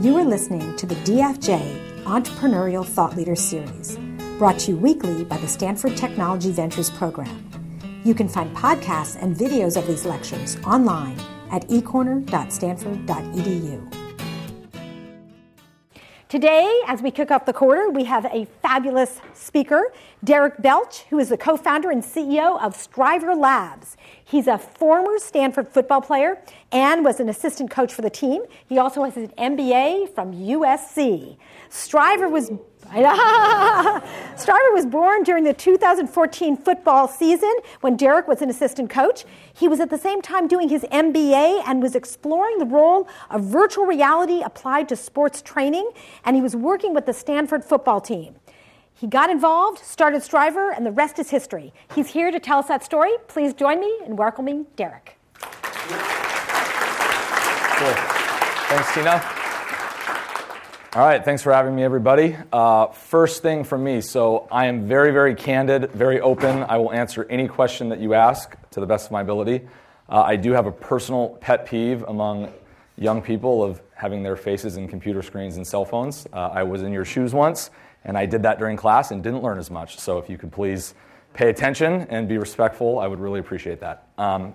You are listening to the DFJ Entrepreneurial Thought Leader Series, brought to you weekly by the Stanford Technology Ventures Program. You can find podcasts and videos of these lectures online at ecorner.stanford.edu. Today, as we kick off the quarter, we have a fabulous speaker, Derek Belch, who is the co founder and CEO of Strivr Labs. He's a former Stanford football player and was an assistant coach for the team. He also has an MBA from USC. Strivr was Strivr was born during the 2014 football season when Derek was an assistant coach. He was at the same time doing his MBA and was exploring the role of virtual reality applied to sports training, and he was working with the Stanford football team. He got involved, started Strivr, and the rest is history. He's here to tell us that story. Please join me in welcoming Derek. Cool. Thanks, Tina. All right, thanks for having me, everybody. Uh, first thing from me so I am very, very candid, very open. I will answer any question that you ask to the best of my ability. Uh, I do have a personal pet peeve among young people of having their faces in computer screens and cell phones. Uh, I was in your shoes once, and I did that during class and didn't learn as much. So if you could please pay attention and be respectful, I would really appreciate that. Um,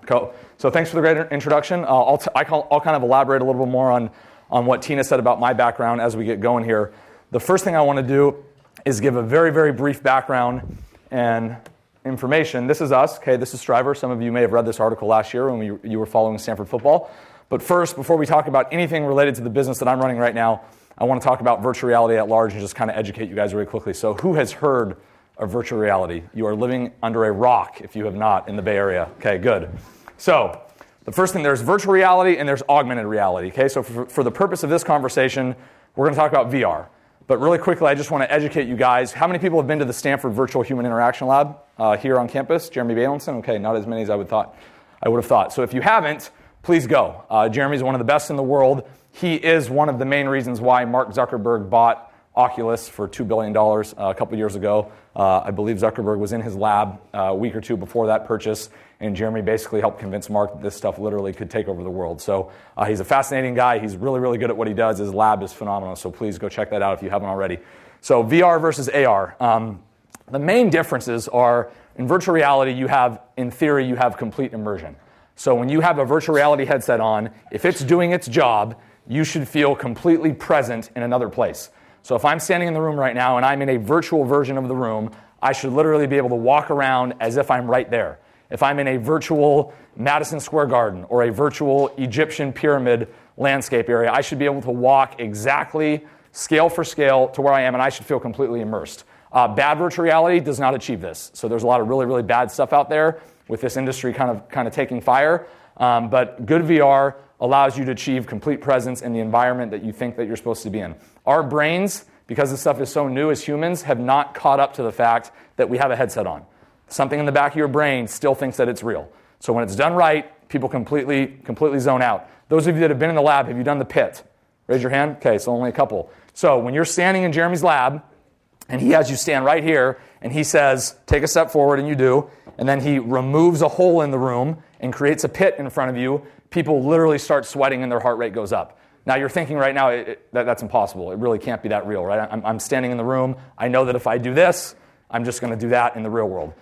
so thanks for the great introduction. Uh, I'll, t- I'll kind of elaborate a little bit more on on what Tina said about my background as we get going here. The first thing I want to do is give a very, very brief background and information. This is us, okay? This is Strivr. Some of you may have read this article last year when we, you were following Stanford football. But first, before we talk about anything related to the business that I'm running right now, I want to talk about virtual reality at large and just kind of educate you guys really quickly. So, who has heard of virtual reality? You are living under a rock if you have not in the Bay Area. Okay, good. So, the first thing, there's virtual reality and there's augmented reality. Okay, so for, for the purpose of this conversation, we're going to talk about VR. But really quickly, I just want to educate you guys. How many people have been to the Stanford Virtual Human Interaction Lab uh, here on campus? Jeremy Bailenson? Okay, not as many as I would thought. I would have thought. So if you haven't, please go. Uh, Jeremy's one of the best in the world. He is one of the main reasons why Mark Zuckerberg bought Oculus for $2 billion uh, a couple years ago. Uh, I believe Zuckerberg was in his lab uh, a week or two before that purchase, and Jeremy basically helped convince Mark that this stuff literally could take over the world. So uh, he's a fascinating guy. He's really, really good at what he does. His lab is phenomenal, so please go check that out if you haven't already. So, VR versus AR. Um, the main differences are in virtual reality, you have, in theory, you have complete immersion. So when you have a virtual reality headset on, if it's doing its job, you should feel completely present in another place. So if I'm standing in the room right now and I'm in a virtual version of the room, I should literally be able to walk around as if I'm right there. If I'm in a virtual Madison Square Garden or a virtual Egyptian pyramid landscape area, I should be able to walk exactly scale for scale to where I am and I should feel completely immersed. Uh, bad virtual reality does not achieve this. So there's a lot of really, really bad stuff out there with this industry kind of, kind of taking fire. Um, but good VR allows you to achieve complete presence in the environment that you think that you're supposed to be in. Our brains, because this stuff is so new as humans, have not caught up to the fact that we have a headset on. Something in the back of your brain still thinks that it's real. So when it's done right, people completely, completely zone out. Those of you that have been in the lab, have you done the pit? Raise your hand. Okay, so only a couple. So when you're standing in Jeremy's lab, and he has you stand right here, and he says, take a step forward, and you do, and then he removes a hole in the room and creates a pit in front of you, people literally start sweating and their heart rate goes up. Now you're thinking right now it, it, that, that's impossible. It really can't be that real, right? I'm, I'm, standing in the room. I know that if I do this, I'm just going to do that in the real world.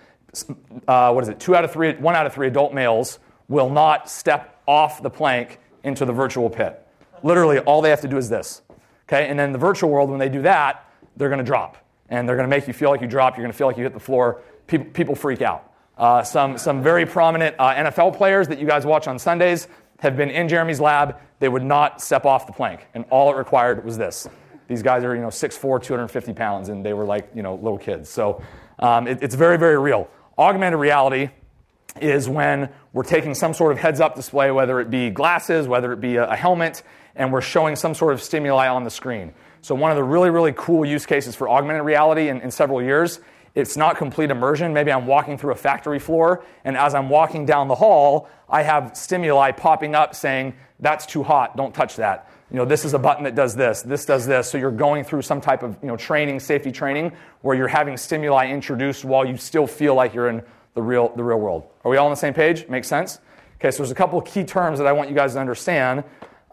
Uh, what is it? Two out of three, one out of three adult males will not step off the plank into the virtual pit. Literally, all they have to do is this. Okay, and then the virtual world, when they do that, they're going to drop, and they're going to make you feel like you drop. You're going to feel like you hit the floor. People, people freak out. Uh, some, some very prominent uh, NFL players that you guys watch on Sundays have been in Jeremy's lab. They would not step off the plank, and all it required was this. These guys are, you know, 6'4", 250 pounds, and they were like, you know, little kids. So um, it, it's very, very real. Augmented reality is when we're taking some sort of heads-up display, whether it be glasses, whether it be a, a helmet, and we're showing some sort of stimuli on the screen. So one of the really, really cool use cases for augmented reality in, in several years it's not complete immersion. Maybe I'm walking through a factory floor, and as I'm walking down the hall, I have stimuli popping up saying, that's too hot, don't touch that. You know, this is a button that does this, this does this. So you're going through some type of you know, training, safety training, where you're having stimuli introduced while you still feel like you're in the real, the real world. Are we all on the same page? Makes sense? Okay, so there's a couple of key terms that I want you guys to understand.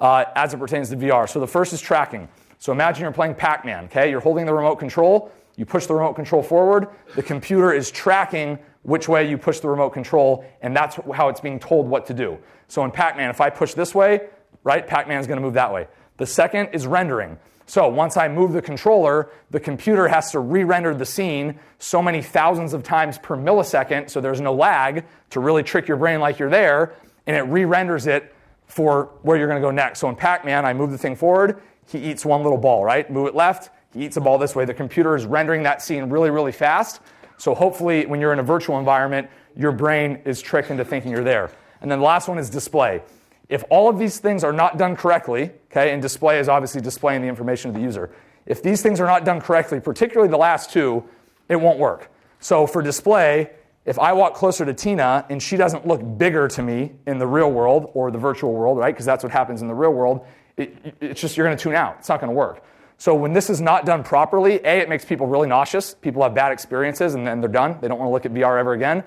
uh, as it pertains to VR. So the first is tracking. So imagine you're playing Pac Man, okay? You're holding the remote control, you push the remote control forward, the computer is tracking which way you push the remote control, and that's how it's being told what to do. So in Pac Man, if I push this way, right, Pac Man is going to move that way. The second is rendering. So once I move the controller, the computer has to re render the scene so many thousands of times per millisecond, so there's no lag to really trick your brain like you're there, and it re renders it for where you're going to go next. So in Pac Man, I move the thing forward, he eats one little ball, right? Move it left, he eats a ball this way. The computer is rendering that scene really, really fast. So hopefully, when you're in a virtual environment, your brain is tricked into thinking you're there. And then the last one is display. If all of these things are not done correctly, okay, and display is obviously displaying the information to the user. If these things are not done correctly, particularly the last two, it won't work. So for display, if I walk closer to Tina and she doesn't look bigger to me in the real world or the virtual world, right? Because that's what happens in the real world, it, it's just you're going to tune out. It's not going to work. So when this is not done properly, A, it makes people really nauseous. People have bad experiences and then they're done. They don't want to look at VR ever again.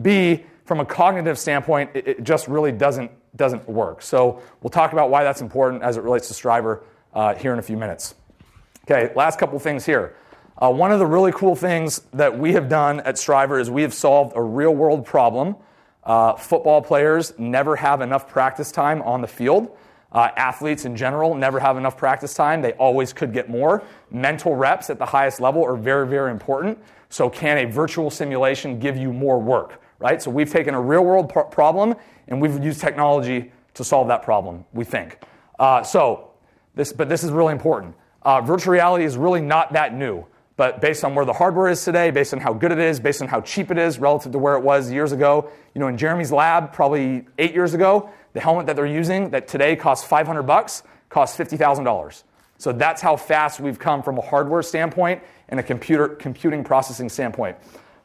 B, from a cognitive standpoint, it, it just really doesn't, doesn't work. So we'll talk about why that's important as it relates to Strivr uh, here in a few minutes. Okay, last couple things here. Uh, one of the really cool things that we have done at Strivr is we have solved a real world problem. Uh, football players never have enough practice time on the field. Uh, athletes in general never have enough practice time. They always could get more. Mental reps at the highest level are very, very important. So, can a virtual simulation give you more work? Right? So, we've taken a real world pro- problem and we've used technology to solve that problem, we think. Uh, so, this, but this is really important. Uh, virtual reality is really not that new. But based on where the hardware is today, based on how good it is, based on how cheap it is relative to where it was years ago, you know, in Jeremy's lab, probably eight years ago, the helmet that they're using that today costs 500 bucks costs $50,000. So that's how fast we've come from a hardware standpoint and a computer computing processing standpoint.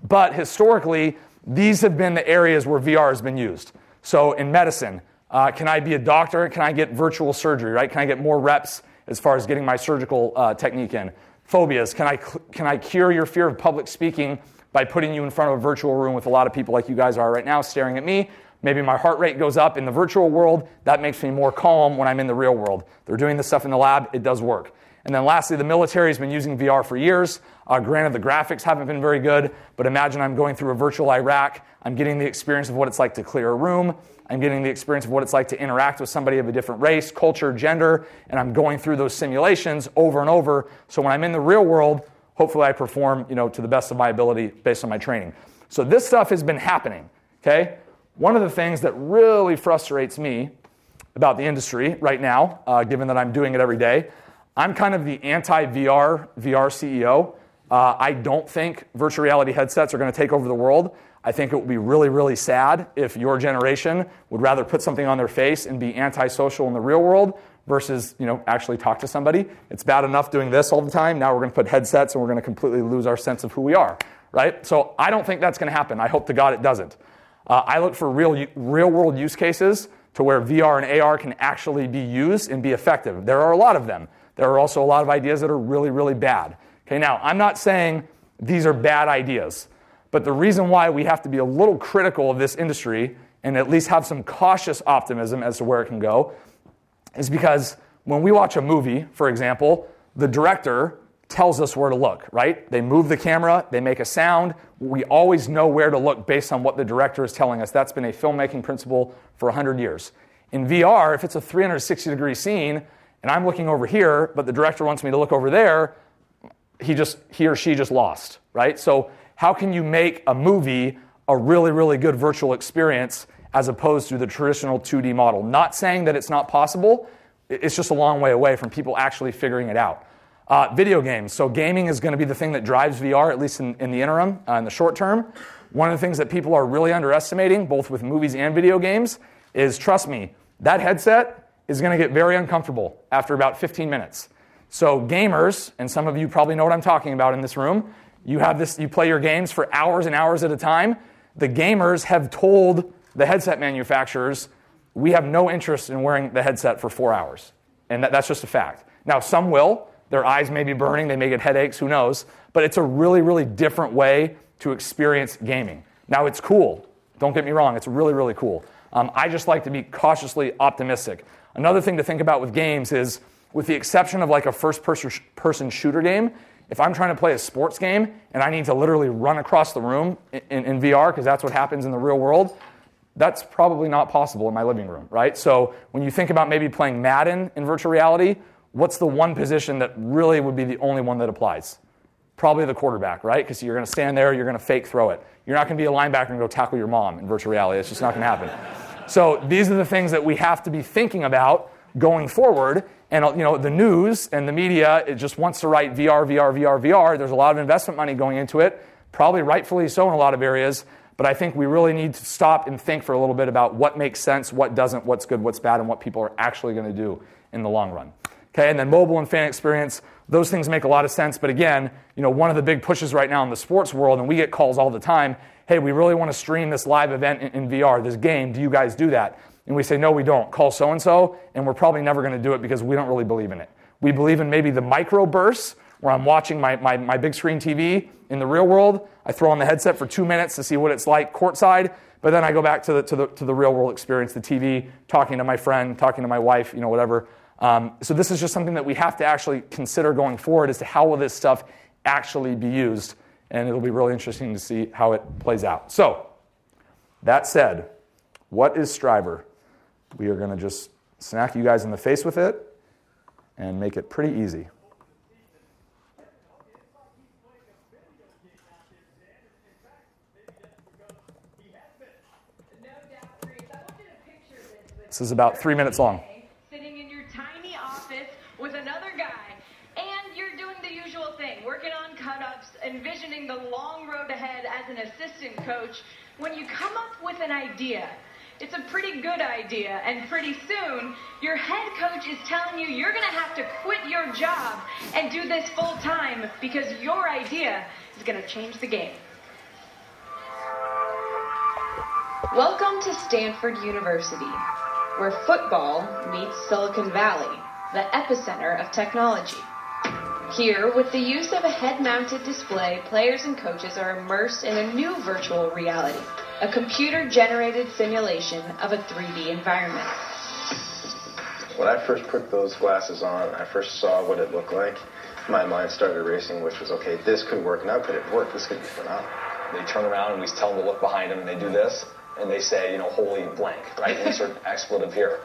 But historically, these have been the areas where VR has been used. So in medicine, uh, can I be a doctor? Can I get virtual surgery, right? Can I get more reps as far as getting my surgical uh, technique in? Phobias, can I, can I cure your fear of public speaking by putting you in front of a virtual room with a lot of people like you guys are right now staring at me? Maybe my heart rate goes up in the virtual world. That makes me more calm when I'm in the real world. They're doing this stuff in the lab, it does work. And then lastly, the military has been using VR for years. Uh, granted, the graphics haven't been very good, but imagine I'm going through a virtual Iraq. I'm getting the experience of what it's like to clear a room. I'm getting the experience of what it's like to interact with somebody of a different race, culture, gender, and I'm going through those simulations over and over. So when I'm in the real world, hopefully I perform, you know, to the best of my ability based on my training. So this stuff has been happening, okay? One of the things that really frustrates me about the industry right now, uh, given that I'm doing it every day, I'm kind of the anti VR VR CEO. Uh, I don't think virtual reality headsets are going to take over the world. I think it would be really, really sad if your generation would rather put something on their face and be antisocial in the real world versus you know actually talk to somebody. It's bad enough doing this all the time. Now we're going to put headsets and we're going to completely lose our sense of who we are, right? So I don't think that's going to happen. I hope to God it doesn't. Uh, I look for real, real world use cases to where VR and AR can actually be used and be effective. There are a lot of them. There are also a lot of ideas that are really, really bad. Okay, now I'm not saying these are bad ideas, but the reason why we have to be a little critical of this industry and at least have some cautious optimism as to where it can go is because when we watch a movie, for example, the director tells us where to look, right? They move the camera, they make a sound. We always know where to look based on what the director is telling us. That's been a filmmaking principle for 100 years. In VR, if it's a 360 degree scene and I'm looking over here, but the director wants me to look over there, he just he or she just lost, right? So how can you make a movie a really really good virtual experience as opposed to the traditional 2D model? Not saying that it's not possible, it's just a long way away from people actually figuring it out. Uh, video games. So, gaming is going to be the thing that drives VR, at least in, in the interim, uh, in the short term. One of the things that people are really underestimating, both with movies and video games, is trust me, that headset is going to get very uncomfortable after about 15 minutes. So, gamers, and some of you probably know what I'm talking about in this room, you have this, you play your games for hours and hours at a time. The gamers have told the headset manufacturers, we have no interest in wearing the headset for four hours. And that, that's just a fact. Now, some will. Their eyes may be burning, they may get headaches, who knows. But it's a really, really different way to experience gaming. Now, it's cool. Don't get me wrong, it's really, really cool. Um, I just like to be cautiously optimistic. Another thing to think about with games is, with the exception of like a first person shooter game, if I'm trying to play a sports game and I need to literally run across the room in, in, in VR, because that's what happens in the real world, that's probably not possible in my living room, right? So when you think about maybe playing Madden in virtual reality, what's the one position that really would be the only one that applies? Probably the quarterback, right? Because you're going to stand there, you're going to fake throw it. You're not going to be a linebacker and go tackle your mom in virtual reality. It's just not going to happen. So these are the things that we have to be thinking about going forward. And you know, the news and the media it just wants to write VR, VR, VR, VR. There's a lot of investment money going into it, probably rightfully so in a lot of areas. But I think we really need to stop and think for a little bit about what makes sense, what doesn't, what's good, what's bad, and what people are actually going to do in the long run. Okay, and then mobile and fan experience, those things make a lot of sense. But again, you know, one of the big pushes right now in the sports world, and we get calls all the time, hey, we really want to stream this live event in, in VR, this game. Do you guys do that? And we say, no, we don't. Call so and so, and we're probably never going to do it because we don't really believe in it. We believe in maybe the micro bursts where I'm watching my, my, my big screen TV in the real world. I throw on the headset for two minutes to see what it's like courtside, but then I go back to the, to the, to the real world experience, the TV, talking to my friend, talking to my wife, you know, whatever. Um, so this is just something that we have to actually consider going forward as to how will this stuff actually be used, and it'll be really interesting to see how it plays out. So, that said, what is Strivr? We are going to just smack you guys in the face with it and make it pretty easy. This is about three minutes long. Sitting in your tiny office with another guy, and you're doing the usual thing, working on cut-ups, envisioning the long road ahead as an assistant coach. When you come up with an idea, it's a pretty good idea, and pretty soon, your head coach is telling you you're to have to quit your job and do this full time because your idea is to change the game. Welcome to Stanford University where football meets Silicon Valley, the epicenter of technology. Here, with the use of a head mounted display, players and coaches are immersed in a new virtual reality, a computer generated simulation of a 3D environment. When I first put those glasses on, I first saw what it looked like. My mind started racing, which was okay, this could work. Now, could it work? This could be phenomenal. They turn around and we tell them to look behind them, and they do this and they say, you know, holy blank, right? Insert expletive here.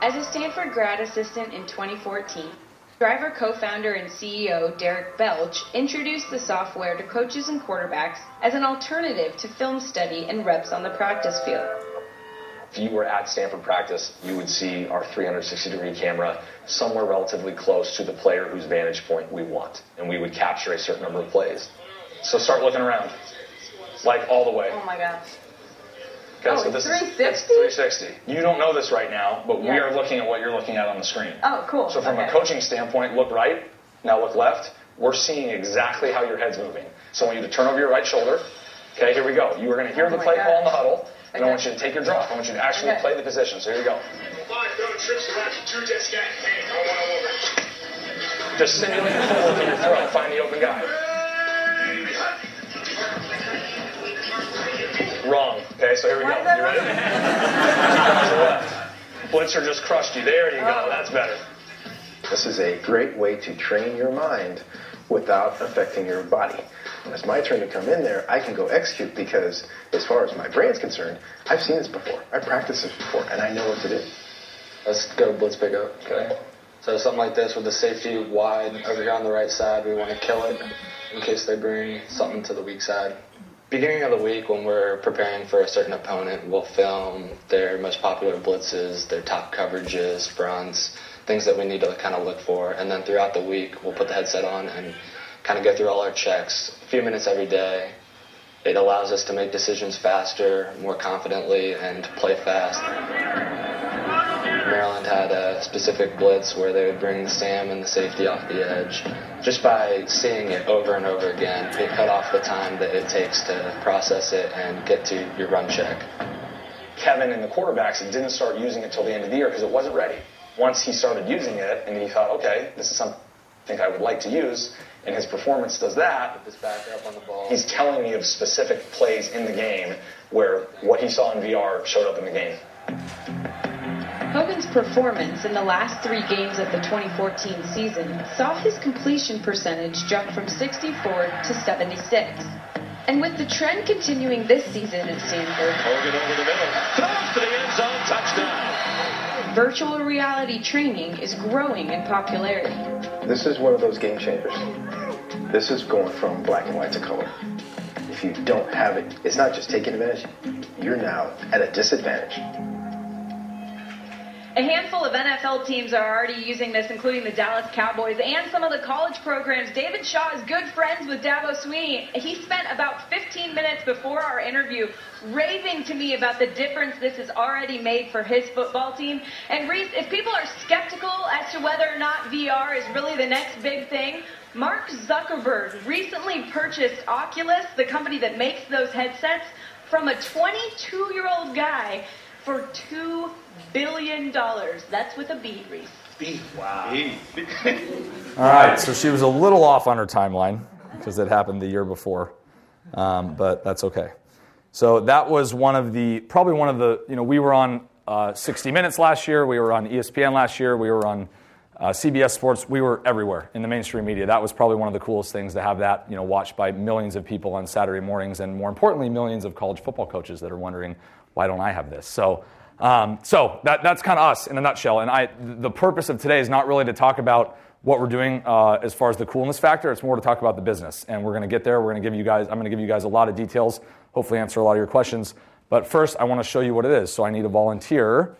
As a Stanford grad assistant in 2014, Strivr co-founder and CEO Derek Belch introduced the software to coaches and quarterbacks as an alternative to film study and reps on the practice field. If you were at Stanford practice, you would see our 360 degree camera somewhere relatively close to the player whose vantage point we want, and we would capture a certain number of plays. So start looking around, like all the way. Oh my God. Okay, oh, so this 360? is 360. You don't know this right now, but yeah. we are looking at what you're looking at on the screen. Oh, cool. So from okay. a coaching standpoint, look right, now look left. We're seeing exactly how your head's moving. So I want you to turn over your right shoulder. Okay, here we go. You are going to hear oh the play God. call in the huddle, okay. and I want you to take your drop. I want you to actually okay. play the position. So here you go. Just simulate the footwork in your throw. Find the open guy. Okay, so here we go. You ready? left. Blitzer just crushed you. There you go. Oh. That's better. This is a great way to train your mind without affecting your body. When it's my turn to come in there, I can go execute because, as far as my brain's concerned, I've seen this before. I've practiced this before, and I know what to do. Let's go blitz pickup. Okay. So something like this with the safety wide over here on the right side, we want to kill it in case they bring something to the weak side beginning of the week when we're preparing for a certain opponent, we'll film their most popular blitzes, their top coverages, fronts, things that we need to kind of look for. And then throughout the week, we'll put the headset on and kind of go through all our checks, a few minutes every day. It allows us to make decisions faster, more confidently, and play fast. Maryland had a specific blitz where they would bring Sam and the safety off the edge. Just by seeing it over and over again, it cut off the time that it takes to process it and get to your run check. Kevin and the quarterbacks didn't start using it till the end of the year because it wasn't ready. Once he started using it and he thought, okay, this is something I would like to use, and his performance does that, he's telling me of specific plays in the game where what he saw in VR showed up in the game. Hogan's performance in the last three games of the 2014 season saw his completion percentage jump from 64 to 76. And with the trend continuing this season at Stanford, Hogan over the middle, throws to the end zone, touchdown. virtual reality training is growing in popularity. This is one of those game changers. This is going from black and white to color. If you don't have it, it's not just taking advantage, you're now at a disadvantage. A handful of NFL teams are already using this, including the Dallas Cowboys and some of the college programs. David Shaw is good friends with Dabo Swinney. He spent about 15 minutes before our interview raving to me about the difference this has already made for his football team. And Rece, if people are skeptical as to whether or not VR is really the next big thing, Mark Zuckerberg recently purchased Oculus, the company that makes those headsets, from a 22 year old guy for $2 billion. dollars. That's with a B, Rece. B. Wow. B. All right, so she was a little off on her timeline because it happened the year before, um, but that's okay. So that was one of the, probably one of the, you know, we were on uh, 60 Minutes last year, we were on ESPN last year, we were on uh, CBS Sports, we were everywhere in the mainstream media. That was probably one of the coolest things to have that, you know, watched by millions of people on Saturday mornings, and more importantly, millions of college football coaches that are wondering, why don't I have this? So, um, so that, that's kind of us in a nutshell. And I, the purpose of today is not really to talk about what we're doing uh, as far as the coolness factor. It's more to talk about the business. And we're going to get there. We're going to give you guys, I'm going to give you guys a lot of details, hopefully answer a lot of your questions. But first, I want to show you what it is. So I need a volunteer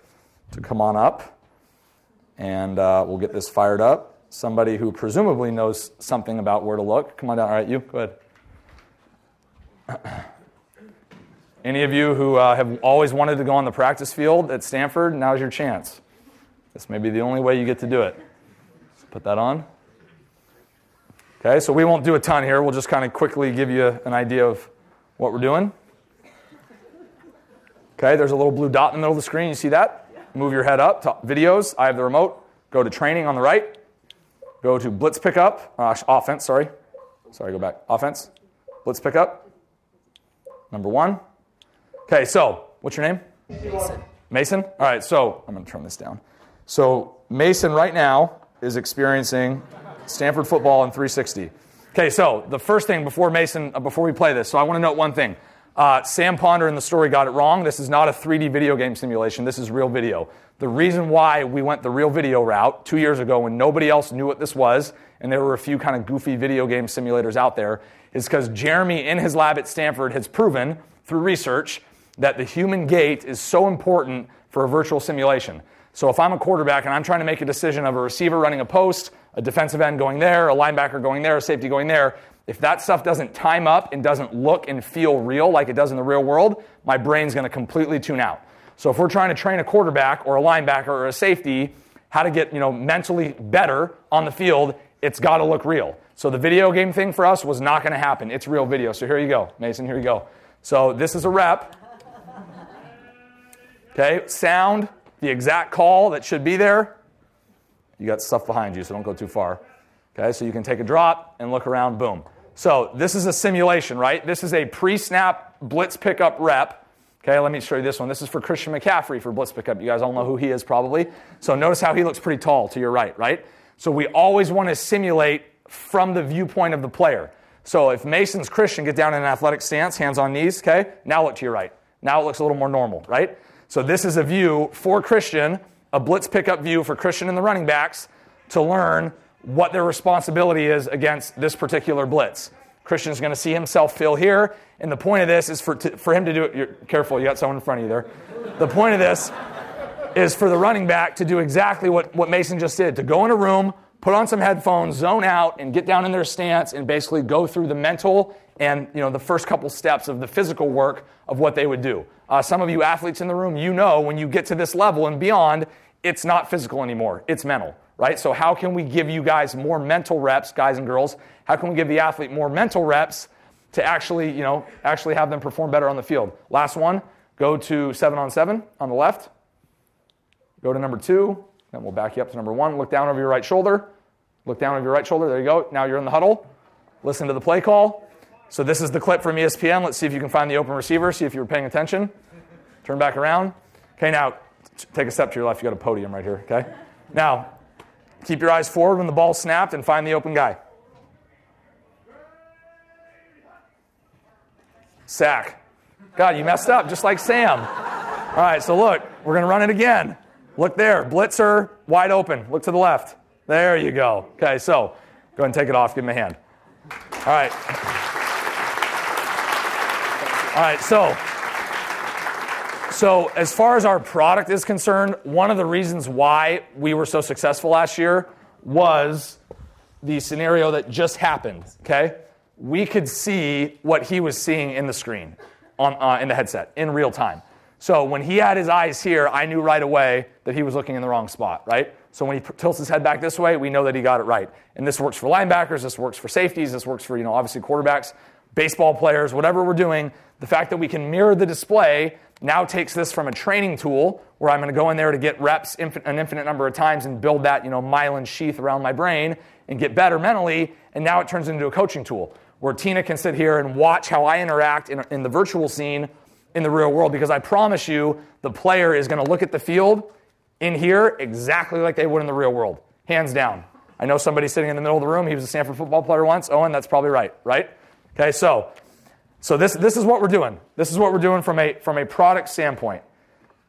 to come on up, and uh, we'll get this fired up. Somebody who presumably knows something about where to look. Come on down. All right, you, go ahead. Any of you who uh, have always wanted to go on the practice field at Stanford, now's your chance. This may be the only way you get to do it. So put that on. Okay, so we won't do a ton here. We'll just kind of quickly give you an idea of what we're doing. Okay, there's a little blue dot in the middle of the screen. You see that? Move your head up. Videos. I have the remote. Go to training on the right. Go to blitz pickup. Uh, offense, sorry. Sorry, go back. Offense. Blitz pickup. Number one. Okay, so what's your name? Mason. Mason? All right, so I'm going to turn this down. So Mason right now is experiencing Stanford football in 360. Okay, so the first thing before Mason, uh, before we play this, so I want to note one thing. Uh, Sam Ponder in the story got it wrong. This is not a 3D video game simulation. This is real video. The reason why we went the real video route two years ago when nobody else knew what this was, and there were a few kind of goofy video game simulators out there, is because Jeremy in his lab at Stanford has proven through research that the human gait is so important for a virtual simulation. So if I'm a quarterback and I'm trying to make a decision of a receiver running a post, a defensive end going there, a linebacker going there, a safety going there, if that stuff doesn't time up and doesn't look and feel real like it does in the real world, my brain's going to completely tune out. So if we're trying to train a quarterback or a linebacker or a safety how to get, you know, mentally better on the field, it's got to look real. So the video game thing for us was not going to happen. It's real video. So here you go, Mason, here you go. So this is a rep. Okay, sound, the exact call that should be there. You got stuff behind you, so don't go too far. Okay, so you can take a drop and look around, boom. So this is a simulation, right? This is a pre-snap blitz pickup rep. Okay, let me show you this one. This is for Christian McCaffrey for blitz pickup. You guys all know who he is probably. So notice how he looks pretty tall to your right, right? So we always want to simulate from the viewpoint of the player. So if Mason's Christian, get down in an athletic stance, hands on knees, okay? Now look to your right. Now it looks a little more normal, right? So this is a view for Christian, a blitz pickup view for Christian and the running backs to learn what their responsibility is against this particular blitz. Christian's going to see himself fill here, and the point of this is for, to, for him to do it. You're careful, you got someone in front of you there. The point of this is for the running back to do exactly what, what Mason just did to go in a room, put on some headphones, zone out, and get down in their stance and basically go through the mental and you know the first couple steps of the physical work of what they would do. Uh, some of you athletes in the room, you know when you get to this level and beyond, it's not physical anymore, it's mental, right? So, how can we give you guys more mental reps, guys and girls? How can we give the athlete more mental reps to actually, you know, actually have them perform better on the field? Last one, go to seven on seven on the left. Go to number two, then we'll back you up to number one. Look down over your right shoulder. Look down over your right shoulder. There you go. Now you're in the huddle. Listen to the play call. So this is the clip from ESPN. Let's see if you can find the open receiver. See if you were paying attention. Turn back around. Okay, now take a step to your left. You got a podium right here, okay? Now, keep your eyes forward when the ball snapped and find the open guy. Sack. God, you messed up just like Sam. All right, so look, we're going to run it again. Look there, blitzer, wide open. Look to the left. There you go. Okay, so go ahead and take it off. Give him a hand. All right. All right, so so as far as our product is concerned, one of the reasons why we were so successful last year was the scenario that just happened. Okay, we could see what he was seeing in the screen on uh, in the headset in real time. So when he had his eyes here, I knew right away that he was looking in the wrong spot, right? So when he tilts his head back this way, we know that he got it right. And this works for linebackers, this works for safeties, this works for, you know, obviously quarterbacks, baseball players, whatever we're doing. The fact that we can mirror the display now takes this from a training tool where I'm going to go in there to get reps an infinite number of times and build that, you know, myelin sheath around my brain and get better mentally. And now it turns into a coaching tool where Tina can sit here and watch how I interact in, in the virtual scene in the real world because I promise you the player is going to look at the field in here exactly like they would in the real world, hands down. I know somebody sitting in the middle of the room. He was a Stanford football player once. Owen, that's probably right, right? Okay, so so this this is what we're doing. This is what we're doing from a from a product standpoint.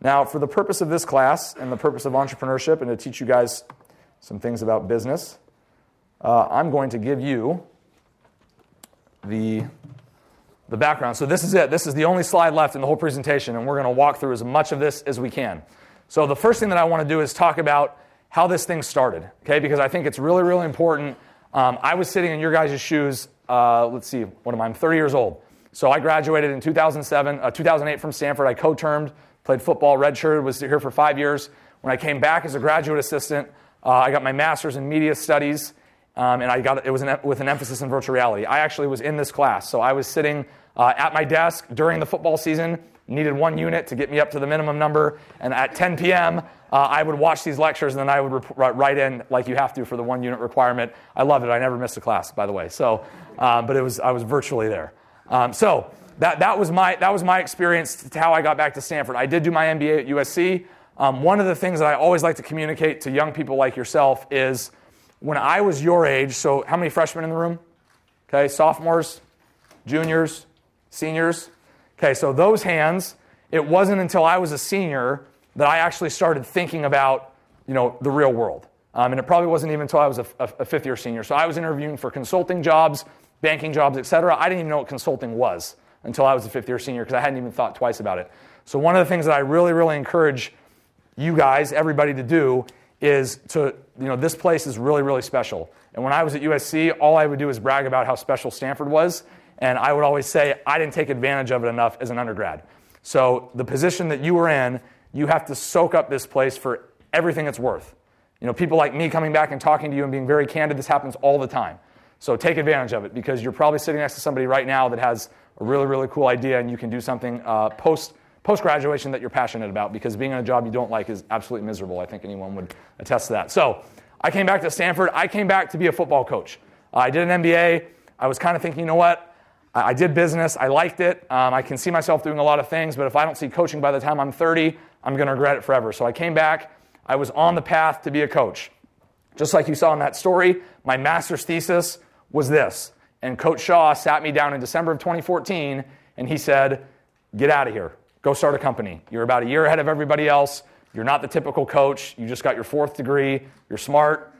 Now, for the purpose of this class and the purpose of entrepreneurship and to teach you guys some things about business, uh, I'm going to give you the the background. So this is it. This is the only slide left in the whole presentation, and we're going to walk through as much of this as we can. So the first thing that I want to do is talk about how this thing started, okay? Because I think it's really, really important. Um, I was sitting in your guys' shoes. Uh, let's see, what am I? I'm 30 years old. So I graduated in 2007, uh, 2008 from Stanford. I co-termed, played football, redshirted, was here for five years. When I came back as a graduate assistant, uh, I got my master's in media studies, um, and I got it was an, with an emphasis in virtual reality. I actually was in this class, so I was sitting uh, at my desk during the football season needed one unit to get me up to the minimum number. And at 10 p.m., uh, I would watch these lectures and then I would rep- write in like you have to for the one unit requirement. I loved it. I never missed a class, by the way. So, um, but it was I was virtually there. Um, so that, that was my that was my experience to how I got back to Stanford. I did do my MBA at USC. Um, one of the things that I always like to communicate to young people like yourself is when I was your age. So, how many freshmen in the room? Okay, sophomores, juniors, seniors. Okay, so those hands, it wasn't until I was a senior that I actually started thinking about, you know, the real world. Um, and it probably wasn't even until I was a, a, a, fifth year senior. So I was interviewing for consulting jobs, banking jobs, et cetera. I didn't even know what consulting was until I was a fifth year senior because I hadn't even thought twice about it. So one of the things that I really, really encourage you guys, everybody to do is to, you know, this place is really, really special. And when I was at USC, all I would do is brag about how special Stanford was. And I would always say, I didn't take advantage of it enough as an undergrad. So the position that you were in, you have to soak up this place for everything it's worth. You know, people like me coming back and talking to you and being very candid, this happens all the time. So take advantage of it because you're probably sitting next to somebody right now that has a really, really cool idea and you can do something uh, post post graduation that you're passionate about because being in a job you don't like is absolutely miserable. I think anyone would attest to that. So I came back to Stanford. I came back to be a football coach. Uh, I did an MBA. I was kind of thinking, you know what? I did business. I liked it. Um, I can see myself doing a lot of things, but if I don't see coaching by the time I'm 30, I'm going to regret it forever. So I came back. I was on the path to be a coach. Just like you saw in that story, my master's thesis was this. And Coach Shaw sat me down in December of 2014 and he said, Get out of here. Go start a company. You're about a year ahead of everybody else. You're not the typical coach. You just got your fourth degree. You're smart.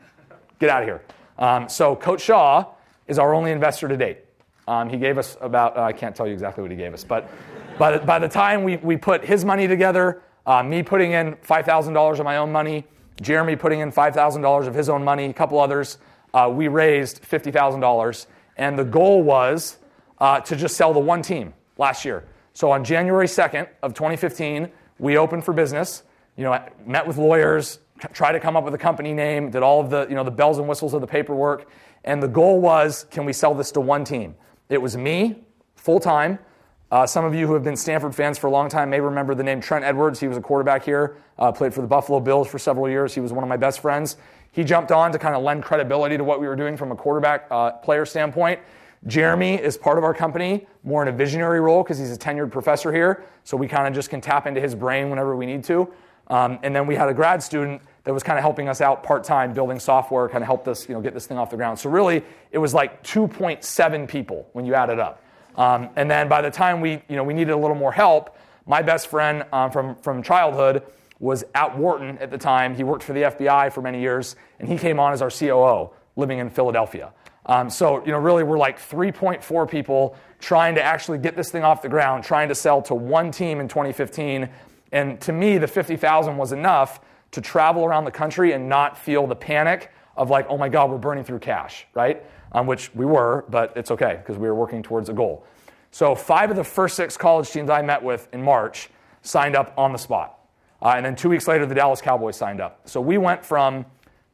Get out of here. Um, so, Coach Shaw is our only investor to date. Um, he gave us about, uh, I can't tell you exactly what he gave us, but by the, by the time we, we put his money together, uh, me putting in $5,000 of my own money, Jeremy putting in $5,000 of his own money, a couple others, uh, we raised $50,000. And the goal was uh, to just sell the one team last year. So on January 2nd of 2015, we opened for business. You know, met with lawyers, tried to come up with a company name, did all of the, you know, the bells and whistles of the paperwork. And the goal was, can we sell this to one team? It was me, full time. Uh, some of you who have been Stanford fans for a long time may remember the name Trent Edwards. He was a quarterback here, uh, played for the Buffalo Bills for several years. He was one of my best friends. He jumped on to kind of lend credibility to what we were doing from a quarterback uh, player standpoint. Jeremy is part of our company, more in a visionary role because he's a tenured professor here, so we kind of just can tap into his brain whenever we need to. Um, and then we had a grad student that was kind of helping us out part time, building software, kind of helped us, you know, get this thing off the ground. So really, it was like 2.7 people when you add it up. Um, and then by the time we, you know, we needed a little more help, my best friend um, from from childhood was at Wharton at the time. He worked for the FBI for many years, and he came on as our COO, living in Philadelphia. Um, so, you know, really, we're like 3.4 people trying to actually get this thing off the ground, trying to sell to one team in 2015. And to me, the 50,000 was enough to travel around the country and not feel the panic of like, oh my God, we're burning through cash, right? Um, which we were, but it's okay because we were working towards a goal. So, five of the first six college teams I met with in March signed up on the spot. Uh, and then two weeks later, the Dallas Cowboys signed up. So we went from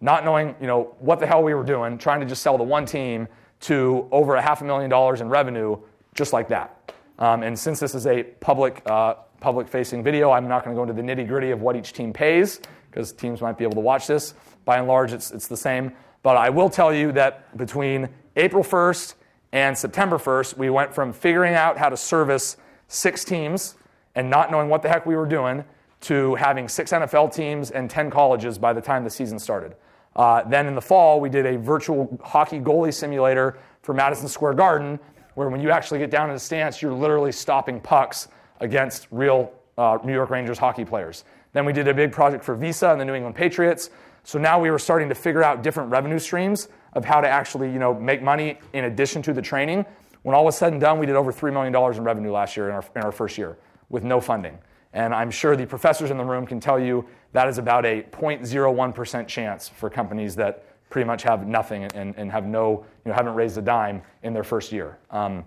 not knowing, you know, what the hell we were doing, trying to just sell the one team, to over a half a million dollars in revenue, just like that. Um, and since this is a public, uh, public-facing video, I'm not going to go into the nitty-gritty of what each team pays because teams might be able to watch this. By and large, it's, it's the same. But I will tell you that between April 1st and September 1st, we went from figuring out how to service six teams and not knowing what the heck we were doing to having six NFL teams and 10 colleges by the time the season started. Uh, then in the fall, we did a virtual hockey goalie simulator for Madison Square Garden, where when you actually get down in the stance, you're literally stopping pucks against real uh, New York Rangers hockey players. Then we did a big project for Visa and the New England Patriots. So now we were starting to figure out different revenue streams of how to actually, you know, make money in addition to the training. When all was said and done, we did over $3 million in revenue last year in our, in our first year with no funding. And I'm sure the professors in the room can tell you that is about a 0.01% chance for companies that pretty much have nothing and, and have no, you know, haven't raised a dime in their first year. Um,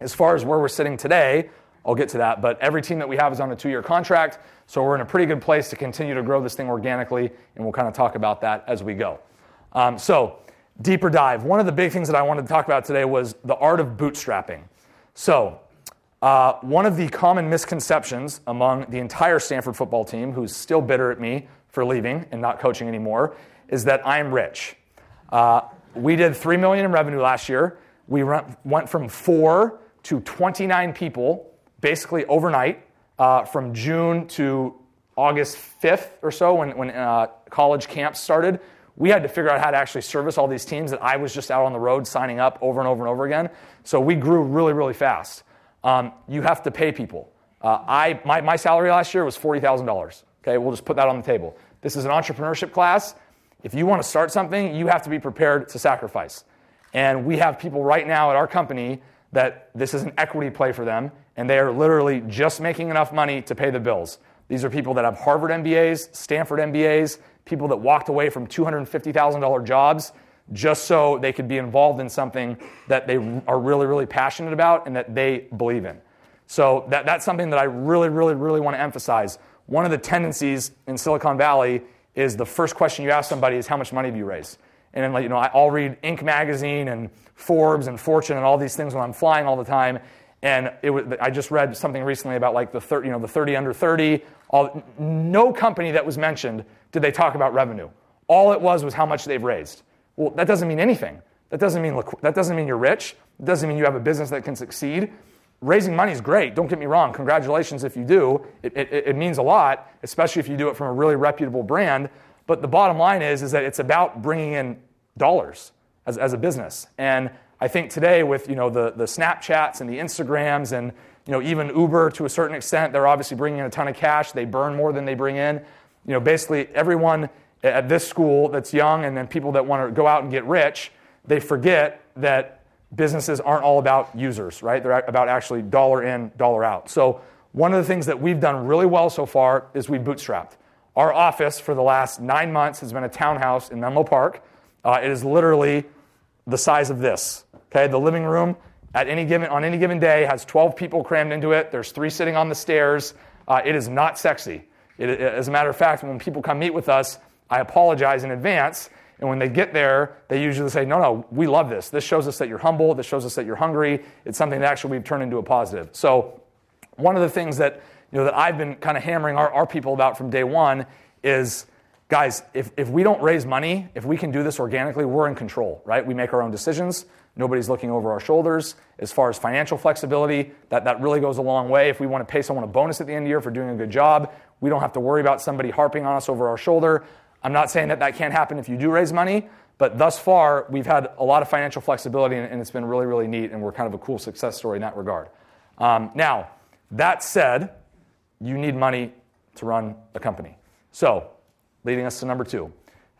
as far as where we're sitting today, I'll get to that, but every team that we have is on a two year contract, so we're in a pretty good place to continue to grow this thing organically, and we'll kind of talk about that as we go. Um, so, deeper dive. One of the big things that I wanted to talk about today was the art of bootstrapping. So, uh, one of the common misconceptions among the entire Stanford football team, who's still bitter at me for leaving and not coaching anymore, is that I'm rich. Uh, we did three million in revenue last year. We went from four to 29 people basically overnight uh, from June to August 5th or so when, when uh, college camps started. We had to figure out how to actually service all these teams that I was just out on the road signing up over and over and over again. So we grew really, really fast um, you have to pay people. Uh, I, my, my salary last year was $40,000. Okay, we'll just put that on the table. This is an entrepreneurship class. If you want to start something, you have to be prepared to sacrifice. And we have people right now at our company that this is an equity play for them, and they are literally just making enough money to pay the bills. These are people that have Harvard MBAs, Stanford MBAs, people that walked away from $250,000 jobs just so they could be involved in something that they are really, really passionate about and that they believe in. So that, that's something that I really, really, really want to emphasize. One of the tendencies in Silicon Valley is the first question you ask somebody is how much money have you raise? And then, like, you know, I'll read Inc. magazine and Forbes and Fortune and all these things when I'm flying all the time. And it was, I just read something recently about like the 30, you know, the 30 under 30. All, no company that was mentioned did they talk about revenue. All it was was how much they've raised. Well, that doesn't mean anything. That doesn't mean, that doesn't mean you're rich. It doesn't mean you have a business that can succeed. Raising money is great. Don't get me wrong. Congratulations if you do. It, it, it means a lot, especially if you do it from a really reputable brand. But the bottom line is, is that it's about bringing in dollars as, as a business. And I think today with you know, the, the Snapchats and the Instagrams and you know, even Uber to a certain extent, they're obviously bringing in a ton of cash. They burn more than they bring in. You know, basically everyone at this school that's young and then people that want to go out and get rich, they forget that businesses aren't all about users, right? They're about actually dollar in, dollar out. So, one of the things that we've done really well so far is we bootstrapped. Our office for the last nine months has been a townhouse in Menlo Park. Uh, it is literally the size of this. Okay, the living room at any given on any given day has 12 people crammed into it. There's three sitting on the stairs. Uh, it is not sexy. It, as a matter of fact, when people come meet with us, I apologize in advance. And when they get there, they usually say, No, no, we love this. This shows us that you're humble. This shows us that you're hungry. It's something that actually we've turned into a positive. So, one of the things that, you know, that I've been kind of hammering our, our people about from day one is guys, if, if we don't raise money, if we can do this organically, we're in control, right? We make our own decisions. Nobody's looking over our shoulders. As far as financial flexibility, that, that really goes a long way. If we want to pay someone a bonus at the end of the year for doing a good job, we don't have to worry about somebody harping on us over our shoulder. I'm not saying that that can't happen if you do raise money, but thus far, we've had a lot of financial flexibility, and, and it's been really, really neat, and we're kind of a cool success story in that regard. Um, now, that said, you need money to run a company. So, leading us to number two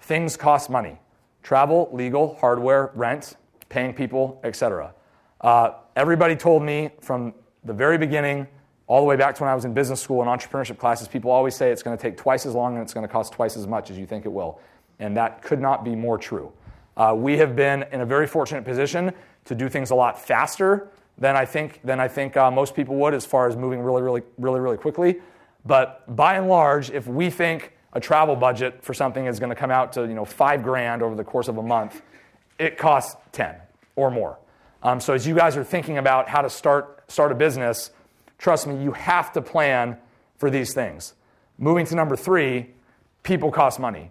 things cost money travel, legal, hardware, rent, paying people, etc. Uh, everybody told me from the very beginning, all the way back to when I was in business school and entrepreneurship classes, people always say it's going to take twice as long and it's going to cost twice as much as you think it will. And that could not be more true. Uh, we have been in a very fortunate position to do things a lot faster than I think, than I think uh, most people would as far as moving really, really, really, really quickly. But by and large, if we think a travel budget for something is going to come out to you know five grand over the course of a month, it costs ten or more. Um, so as you guys are thinking about how to start start a business, trust me, you have to plan for these things. Moving to number three, people cost money.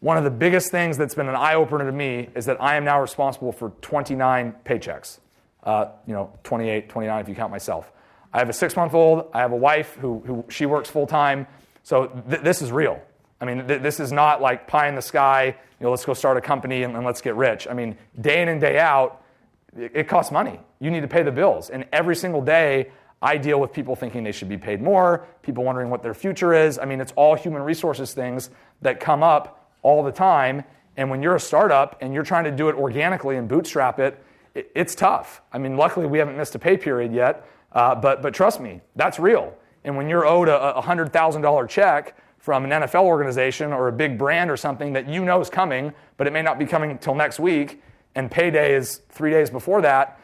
One of the biggest things that's been an eye opener to me is that I am now responsible for 29 paychecks. Uh, you know, 28, 29 if you count myself. I have a six month old. I have a wife who, who she works full time. So th- this is real. I mean, th- this is not like pie in the sky, you know, let's go start a company and, and let's get rich. I mean, day in and day out, it, it costs money. You need to pay the bills. And every single day, I deal with people thinking they should be paid more, people wondering what their future is. I mean, it's all human resources things that come up all the time. And when you're a startup and you're trying to do it organically and bootstrap it, it it's tough. I mean, luckily we haven't missed a pay period yet, uh, but, but trust me, that's real. And when you're owed a, a $100,000 check, from an NFL organization or a big brand or something that you know is coming, but it may not be coming until next week, and payday is three days before that,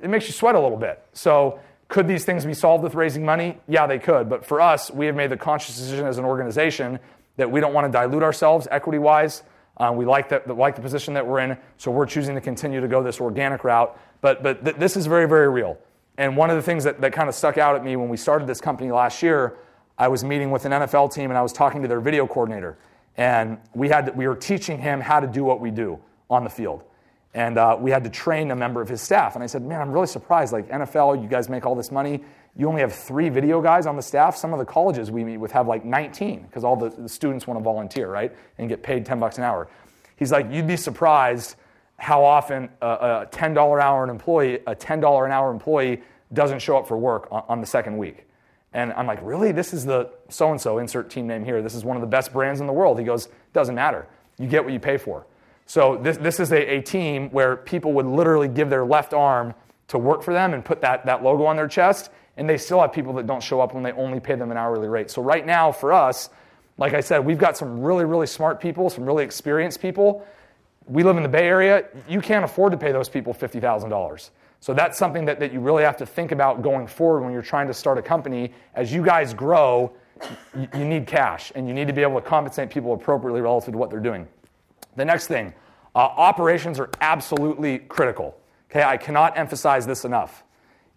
it makes you sweat a little bit. So, could these things be solved with raising money? Yeah, they could. But for us, we have made the conscious decision as an organization that we don't want to dilute ourselves equity wise. Uh, we like the, like the position that we're in, so we're choosing to continue to go this organic route. But, but th- this is very, very real. And one of the things that, that kind of stuck out at me when we started this company last year I was meeting with an NFL team and I was talking to their video coordinator. And we, had, we were teaching him how to do what we do on the field. And uh, we had to train a member of his staff. And I said, Man, I'm really surprised. Like, NFL, you guys make all this money. You only have three video guys on the staff. Some of the colleges we meet with have like 19 because all the, the students want to volunteer, right? And get paid 10 bucks an hour. He's like, You'd be surprised how often a, a $10 hour employee, a $10 an hour employee doesn't show up for work on, on the second week. And I'm like, really? This is the so and so, insert team name here. This is one of the best brands in the world. He goes, doesn't matter. You get what you pay for. So this, this is a, a team where people would literally give their left arm to work for them and put that, that logo on their chest. And they still have people that don't show up when they only pay them an hourly rate. So right now, for us, like I said, we've got some really, really smart people, some really experienced people. We live in the Bay Area. You can't afford to pay those people $50,000. So that's something that, that you really have to think about going forward when you're trying to start a company. As you guys grow, you, you need cash and you need to be able to compensate people appropriately relative to what they're doing. The next thing, uh, operations are absolutely critical. Okay, I cannot emphasize this enough.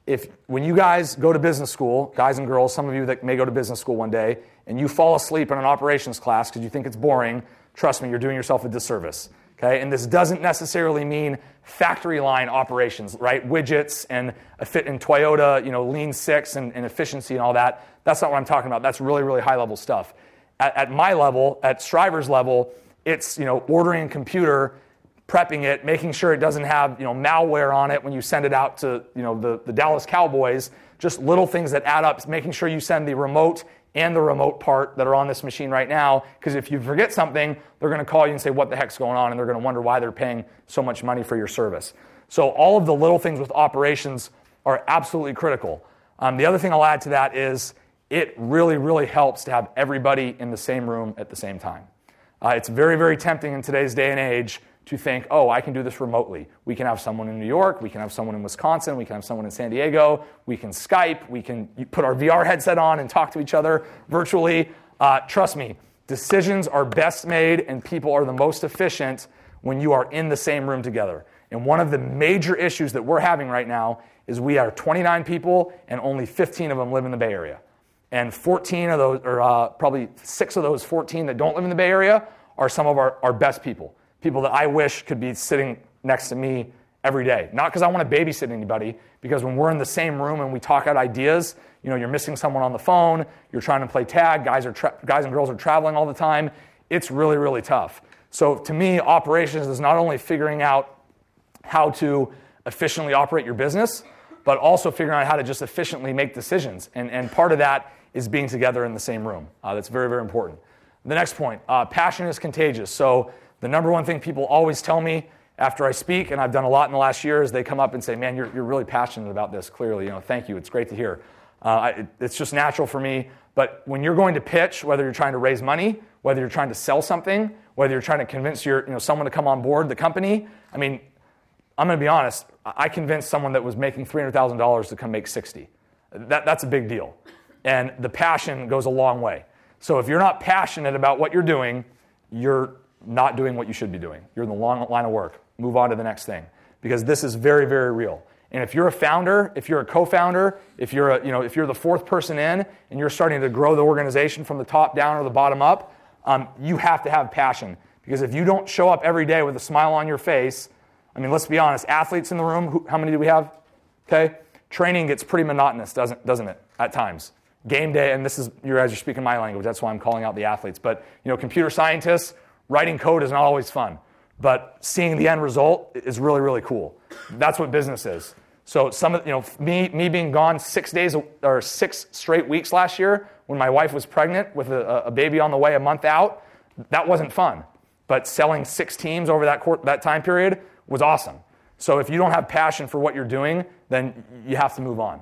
If when you guys go to business school, guys and girls, some of you that may go to business school one day, and you fall asleep in an operations class because you think it's boring, trust me, you're doing yourself a disservice. Okay, and this doesn't necessarily mean factory line operations, right? Widgets and a fit in Toyota, you know, Lean Six and, and, efficiency and all that. That's not what I'm talking about. That's really, really high level stuff. At, at my level, at Strivr's level, it's you know ordering a computer, prepping it, making sure it doesn't have you know malware on it when you send it out to you know the, the Dallas Cowboys. Just little things that add up. Making sure you send the remote and the remote part that are on this machine right now. Because if you forget something, they're going to call you and say, What the heck's going on? And they're going to wonder why they're paying so much money for your service. So, all of the little things with operations are absolutely critical. Um, the other thing I'll add to that is it really, really helps to have everybody in the same room at the same time. Uh, it's very, very tempting in today's day and age to think, oh, I can do this remotely. We can have someone in New York, we can have someone in Wisconsin, we can have someone in San Diego, we can Skype, we can put our VR headset on and talk to each other virtually. Uh, trust me, decisions are best made and people are the most efficient when you are in the same room together. And one of the major issues that we're having right now is we are 29 people and only 15 of them live in the Bay Area. And 14 of those, or uh, probably six of those 14 that don't live in the Bay Area, are some of our, our best people people that I wish could be sitting next to me every day. Not because I want to babysit anybody, because when we're in the same room and we talk out ideas, you know, you're missing someone on the phone, you're trying to play tag, guys, are tra- guys and girls are traveling all the time. It's really, really tough. So to me, operations is not only figuring out how to efficiently operate your business, but also figuring out how to just efficiently make decisions. And, and part of that is being together in the same room. Uh, that's very, very important. The next point uh, passion is contagious. So, the number one thing people always tell me after I speak, and I've done a lot in the last year, is they come up and say, Man, you're, you're really passionate about this, clearly. You know, thank you. It's great to hear. Uh, it, it's just natural for me. But when you're going to pitch, whether you're trying to raise money, whether you're trying to sell something, whether you're trying to convince your, you know, someone to come on board the company, I mean, I'm going to be honest. I convinced someone that was making $300,000 to come make 60. That, that's a big deal. And the passion goes a long way. So if you're not passionate about what you're doing, you're not doing what you should be doing. You're in the long line of work. Move on to the next thing because this is very, very real. And if you're a founder, if you're a co-founder, if you're a, you know, if you're the fourth person in and you're starting to grow the organization from the top down or the bottom up, um, you have to have passion because if you don't show up every day with a smile on your face, I mean, let's be honest, athletes in the room, who, how many do we have? Okay, training gets pretty monotonous, doesn't doesn't it? At times game day, and this is you guys are speaking my language, that's why I'm calling out the athletes. But you know, computer scientists, writing code is not always fun. But seeing the end result is really, really cool. That's what business is. So some of you know, me, me being gone six days or six straight weeks last year when my wife was pregnant with a, a baby on the way a month out, that wasn't fun. But selling six teams over that, court, that time period was awesome. So if you don't have passion for what you're doing, then you have to move on.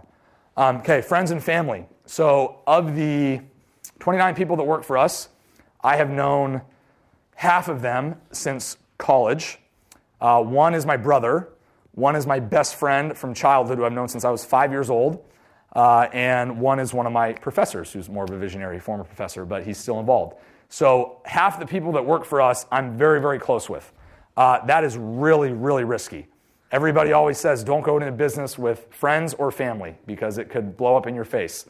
Um, okay, friends and family. So, of the 29 people that work for us, I have known half of them since college. Uh, one is my brother. One is my best friend from childhood, who I've known since I was five years old. Uh, and one is one of my professors, who's more of a visionary, former professor, but he's still involved. So, half the people that work for us, I'm very, very close with. Uh, that is really, really risky. Everybody always says don't go into business with friends or family because it could blow up in your face.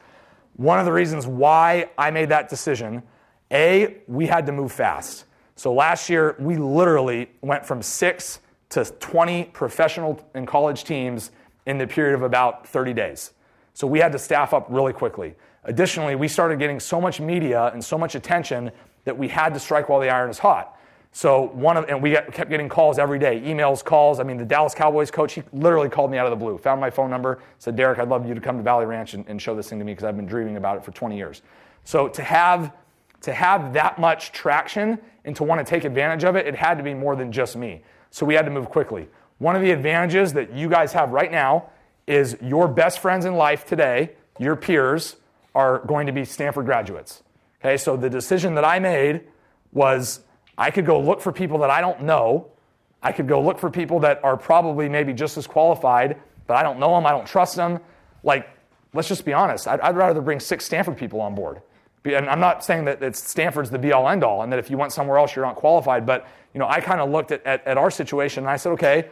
One of the reasons why I made that decision, A, we had to move fast. So last year, we literally went from six to 20 professional and college teams in the period of about 30 days. So we had to staff up really quickly. Additionally, we started getting so much media and so much attention that we had to strike while the iron is hot. So one of, and we kept getting calls every day, emails, calls. I mean, the Dallas Cowboys coach, he literally called me out of the blue, found my phone number, said, Derek, I'd love you to come to Valley Ranch and, and show this thing to me because I've been dreaming about it for 20 years. So to have, to have that much traction and to want to take advantage of it, it had to be more than just me. So we had to move quickly. One of the advantages that you guys have right now is your best friends in life today, your peers, are going to be Stanford graduates. Okay, so the decision that I made was I could go look for people that I don't know. I could go look for people that are probably maybe just as qualified, but I don't know them, I don't trust them. Like, let's just be honest. I'd, I'd rather bring six Stanford people on board. And I'm not saying that Stanford's the be all end all and that if you went somewhere else, you're not qualified. But, you know, I kind of looked at, at, at our situation and I said, okay,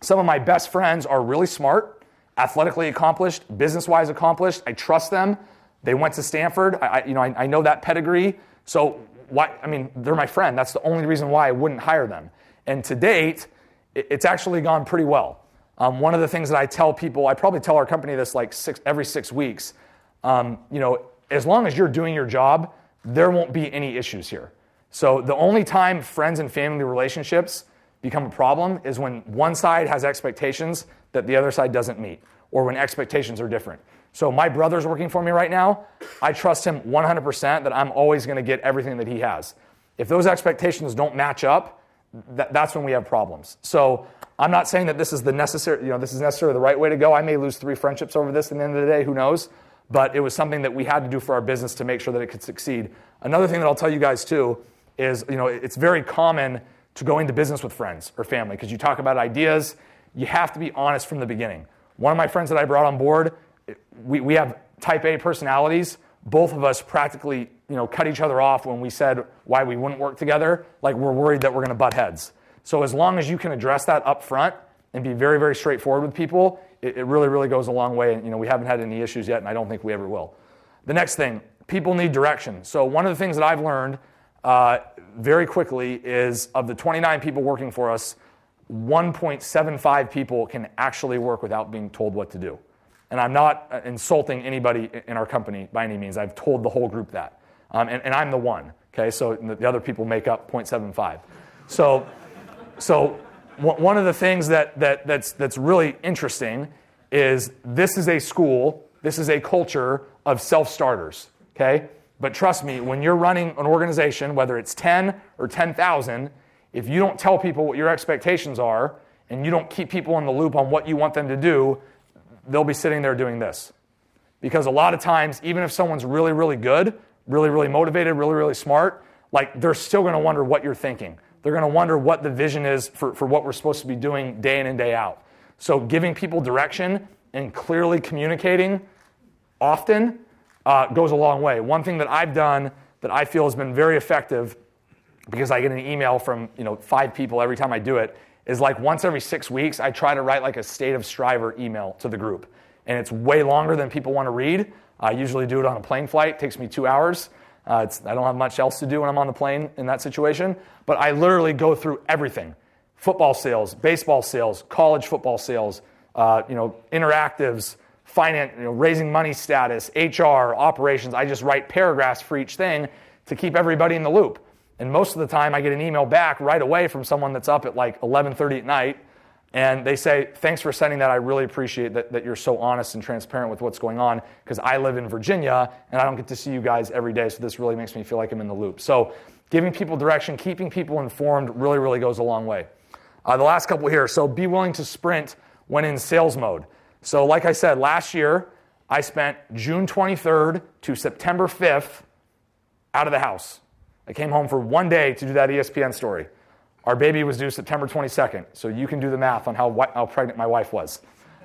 some of my best friends are really smart, athletically accomplished, business wise accomplished. I trust them. They went to Stanford. I, you know, I, I know that pedigree. So why, I mean, they're my friend. That's the only reason why I wouldn't hire them. And to date, it's actually gone pretty well. Um, one of the things that I tell people, I probably tell our company this like six, every six weeks. Um, you know, as long as you're doing your job, there won't be any issues here. So the only time friends and family relationships become a problem is when one side has expectations that the other side doesn't meet, or when expectations are different. So my brother's working for me right now. I trust him 100% that I'm always going to get everything that he has. If those expectations don't match up, th- that's when we have problems. So I'm not saying that this is the necessary, you know, this is necessarily the right way to go. I may lose three friendships over this at the end of the day, who knows? But it was something that we had to do for our business to make sure that it could succeed. Another thing that I'll tell you guys too is, you know, it's very common to go into business with friends or family because you talk about ideas. You have to be honest from the beginning. One of my friends that I brought on board, we, we have type A personalities. Both of us practically you know, cut each other off when we said why we wouldn't work together. Like we're worried that we're going to butt heads. So as long as you can address that up front and be very, very straightforward with people, it, it really, really goes a long way. And you know, we haven't had any issues yet, and I don't think we ever will. The next thing, people need direction. So one of the things that I've learned uh, very quickly is of the 29 people working for us, 1.75 people can actually work without being told what to do. And I'm not uh, insulting anybody in our company by any means. I've told the whole group that. Um, and, and, I'm the one, okay? So the other people make up 0.75. So, so one of the things that, that, that's, that's really interesting is this is a school, this is a culture of self starters, okay? But trust me, when you're running an organization, whether it's 10 or 10,000, if you don't tell people what your expectations are and you don't keep people in the loop on what you want them to do, they'll be sitting there doing this. Because a lot of times, even if someone's really, really good, really, really motivated, really, really smart, like they're still going to wonder what you're thinking. They're going to wonder what the vision is for, for what we're supposed to be doing day in and day out. So, giving people direction and clearly communicating often uh, goes a long way. One thing that I've done that I feel has been very effective because I get an email from you know five people every time I do it is like once every six weeks I try to write like a state of Strivr email to the group, and it's way longer than people want to read. I usually do it on a plane flight. It takes me two hours. Uh, I don't have much else to do when I'm on the plane in that situation, but I literally go through everything: football sales, baseball sales, college football sales, uh, you know, interactives, finance, you know, raising money status, HR, operations. I just write paragraphs for each thing to keep everybody in the loop. And most of the time, I get an email back right away from someone that's up at like 11:30 at night, and they say, "Thanks for sending that. I really appreciate that, that you're so honest and transparent with what's going on because I live in Virginia and I don't get to see you guys every day. So this really makes me feel like I'm in the loop." So, giving people direction, keeping people informed, really, really goes a long way. Uh, the last couple here. So, be willing to sprint when in sales mode. So, like I said, last year I spent June 23rd to September 5th out of the house. I came home for one day to do that ESPN story. Our baby was due September 22nd, so you can do the math on how, how pregnant my wife was.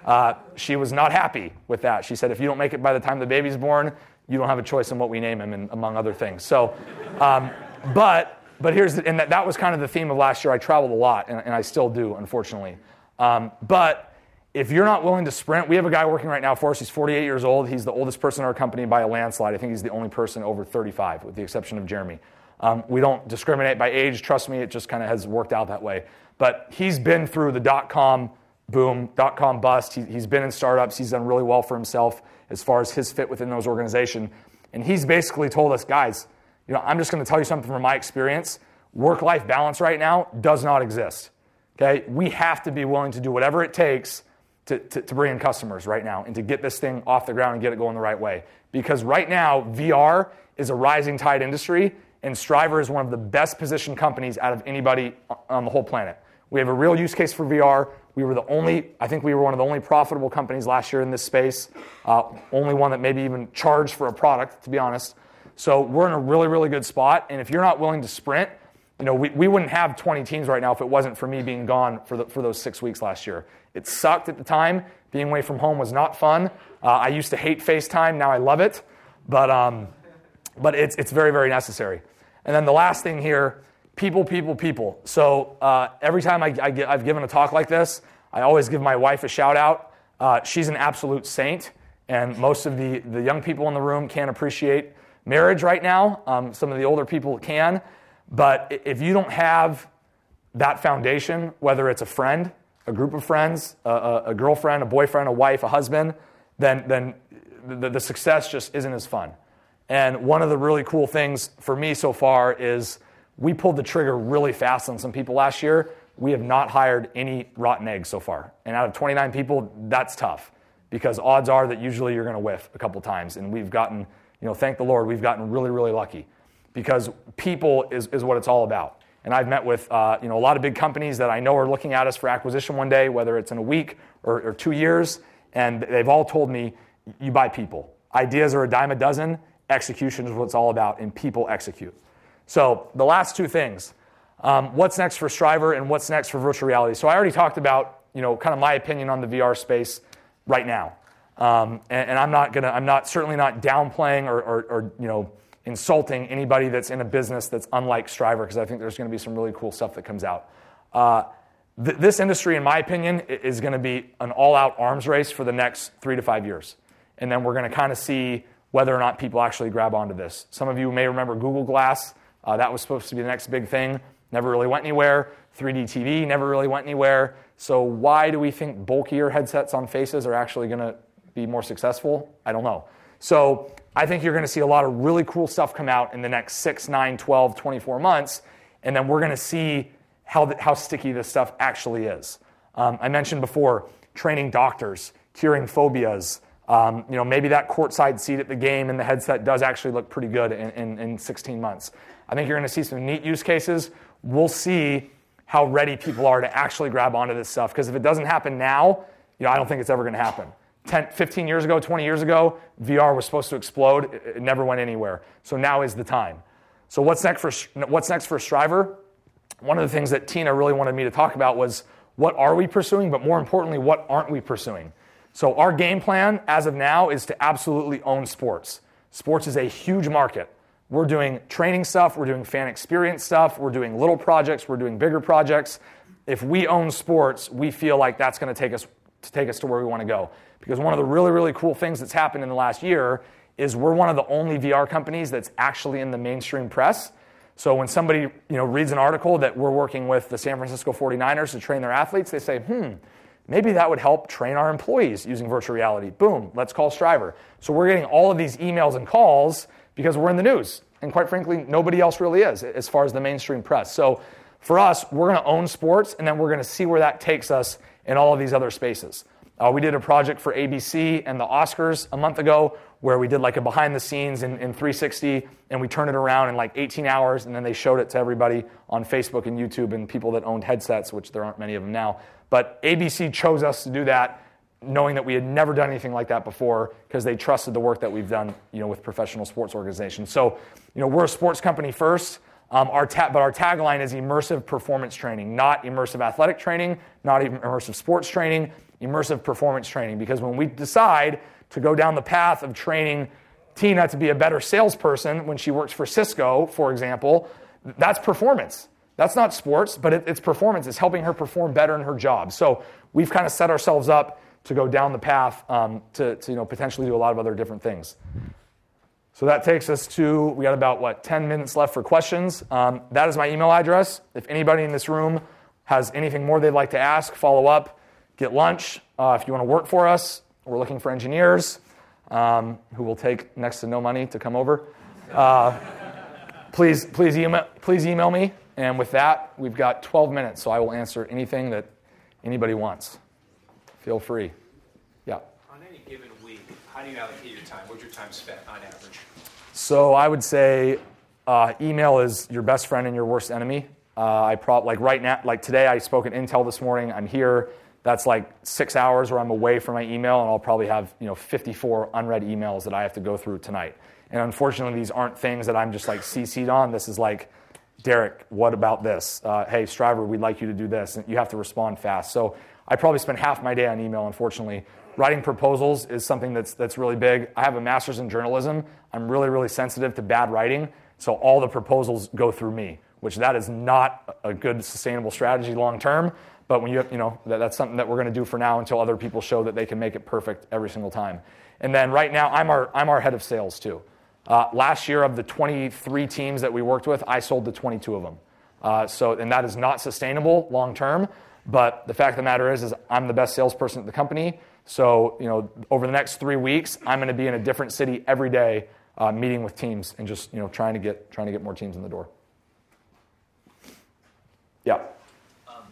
Uh, she was not happy with that. She said, if you don't make it by the time the baby's born, you don't have a choice in what we name him, and among other things. So, um, but, but here's, the, and that, that was kind of the theme of last year. I traveled a lot, and, and I still do, unfortunately. Um, but if you're not willing to sprint, we have a guy working right now for us. He's 48 years old. He's the oldest person in our company by a landslide. I think he's the only person over 35, with the exception of Jeremy. Um, we don't discriminate by age. Trust me, it just kind of has worked out that way. But he's been through the dot com boom, dot com bust. He, has been in startups. He's done really well for himself as far as his fit within those organizations. And he's basically told us, guys, you know, I'm just going to tell you something from my experience. Work life balance right now does not exist. Okay? We have to be willing to do whatever it takes to, to, to, bring in customers right now and to get this thing off the ground and get it going the right way. Because right now, VR is a rising tide industry and Strivr is one of the best positioned companies out of anybody on the whole planet. We have a real use case for VR. We were the only, I think we were one of the only profitable companies last year in this space, uh, only one that maybe even charged for a product, to be honest. So we're in a really, really good spot. And if you're not willing to sprint, you know, we, we wouldn't have 20 teams right now if it wasn't for me being gone for, the, for those six weeks last year. It sucked at the time. Being away from home was not fun. Uh, I used to hate FaceTime. Now I love it. But, um, but it's, it's very, very necessary. And then the last thing here people, people, people. So uh, every time I, I have given a talk like this, I always give my wife a shout out. Uh, she's an absolute saint, and most of the, the young people in the room can't appreciate marriage right now. Um, some of the older people can. But if you don't have that foundation, whether it's a friend, a group of friends, a, a girlfriend, a boyfriend, a wife, a husband, then, then the, the success just isn't as fun. And one of the really cool things for me so far is we pulled the trigger really fast on some people last year. We have not hired any rotten eggs so far. And out of 29 people, that's tough because odds are that usually you're going to whiff a couple times. And we've gotten, you know, thank the Lord, we've gotten really, really lucky because people is, is what it's all about. And I've met with uh, you know, a lot of big companies that I know are looking at us for acquisition one day, whether it's in a week or, or two years, and they've all told me, you buy people. Ideas are a dime a dozen, execution is what it's all about, and people execute. So, the last two things um, what's next for Strivr and what's next for virtual reality? So, I already talked about, you know, kind of my opinion on the VR space right now. Um, and, and, I'm not gonna, I'm not certainly not downplaying or, or, or, you know, insulting anybody that's in a business that's unlike Strivr because I think there's going to be some really cool stuff that comes out. Uh, th- this industry, in my opinion, is going to be an all-out arms race for the next three to five years, and then we're going to kind of see whether or not people actually grab onto this. Some of you may remember Google Glass. Uh, that was supposed to be the next big thing. Never really went anywhere. 3D TV never really went anywhere. So why do we think bulkier headsets on faces are actually going to be more successful? I don't know. So I think you're going to see a lot of really cool stuff come out in the next 6, 9, 12, 24 months. And then we're going to see how, the, how sticky this stuff actually is. Um, I mentioned before training doctors, curing phobias. Um, you know, maybe that courtside seat at the game and the headset does actually look pretty good in, in, in 16 months. I think you're going to see some neat use cases. We'll see how ready people are to actually grab onto this stuff. Because if it doesn't happen now, you know, I don't think it's ever going to happen. 10, 15 years ago, 20 years ago, VR was supposed to explode. It, it never went anywhere. So now is the time. So what's next for what's next for Strivr? One of the things that Tina really wanted me to talk about was what are we pursuing, but more importantly, what aren't we pursuing? So our game plan as of now is to absolutely own sports. Sports is a huge market. We're doing training stuff, we're doing fan experience stuff, we're doing little projects, we're doing bigger projects. If we own sports, we feel like that's going to take us to take us to where we want to go. Because one of the really, really cool things that's happened in the last year is we're one of the only VR companies that's actually in the mainstream press. So when somebody you know, reads an article that we're working with the San Francisco 49ers to train their athletes, they say, hmm, maybe that would help train our employees using virtual reality. Boom, let's call Strivr. So we're getting all of these emails and calls because we're in the news. And quite frankly, nobody else really is as far as the mainstream press. So for us, we're going to own sports and then we're going to see where that takes us in all of these other spaces. Uh, we did a project for ABC and the Oscars a month ago where we did like a behind the scenes in, in 360 and we turned it around in like 18 hours and then they showed it to everybody on Facebook and YouTube and people that owned headsets, which there aren't many of them now. But ABC chose us to do that knowing that we had never done anything like that before because they trusted the work that we've done you know, with professional sports organizations. So you know, we're a sports company first. Um, our ta- but our tagline is immersive performance training, not immersive athletic training, not even immersive sports training, immersive performance training. Because when we decide to go down the path of training Tina to be a better salesperson when she works for Cisco, for example, that's performance. That's not sports, but it, it's performance. It's helping her perform better in her job. So we've kind of set ourselves up to go down the path um, to, to you know, potentially do a lot of other different things. So that takes us to, we got about, what, 10 minutes left for questions. Um, that is my email address. If anybody in this room has anything more they'd like to ask, follow up, get lunch. Uh, if you want to work for us, we're looking for engineers um, who will take next to no money to come over. Uh, please, please, email, please email me. And with that, we've got 12 minutes, so I will answer anything that anybody wants. Feel free. Yeah. On any given week, how do you allocate your time? What's your time spent on average? So I would say uh, email is your best friend and your worst enemy. Uh, I prob like right now, like today, I spoke at Intel this morning. I'm here. That's like six hours where I'm away from my email, and I'll probably have you know 54 unread emails that I have to go through tonight. And unfortunately, these aren't things that I'm just like CC'd on. This is like, Derek, what about this? Uh, hey, Strivr, we'd like you to do this. And you have to respond fast. So I probably spend half my day on email, unfortunately. Writing proposals is something that's, that's really big. I have a master's in journalism. I'm really, really sensitive to bad writing. So all the proposals go through me, which that is not a good sustainable strategy long term. But when you, you know, that, that's something that we're going to do for now until other people show that they can make it perfect every single time. And then right now, I'm our, I'm our head of sales too. Uh, last year, of the 23 teams that we worked with, I sold to 22 of them. Uh, so, and that is not sustainable long term. But the fact of the matter is, is I'm the best salesperson at the company. So, you know, over the next three weeks, I'm going to be in a different city every day, uh, meeting with teams and just, you know, trying to get trying to get more teams in the door. Yeah. Um,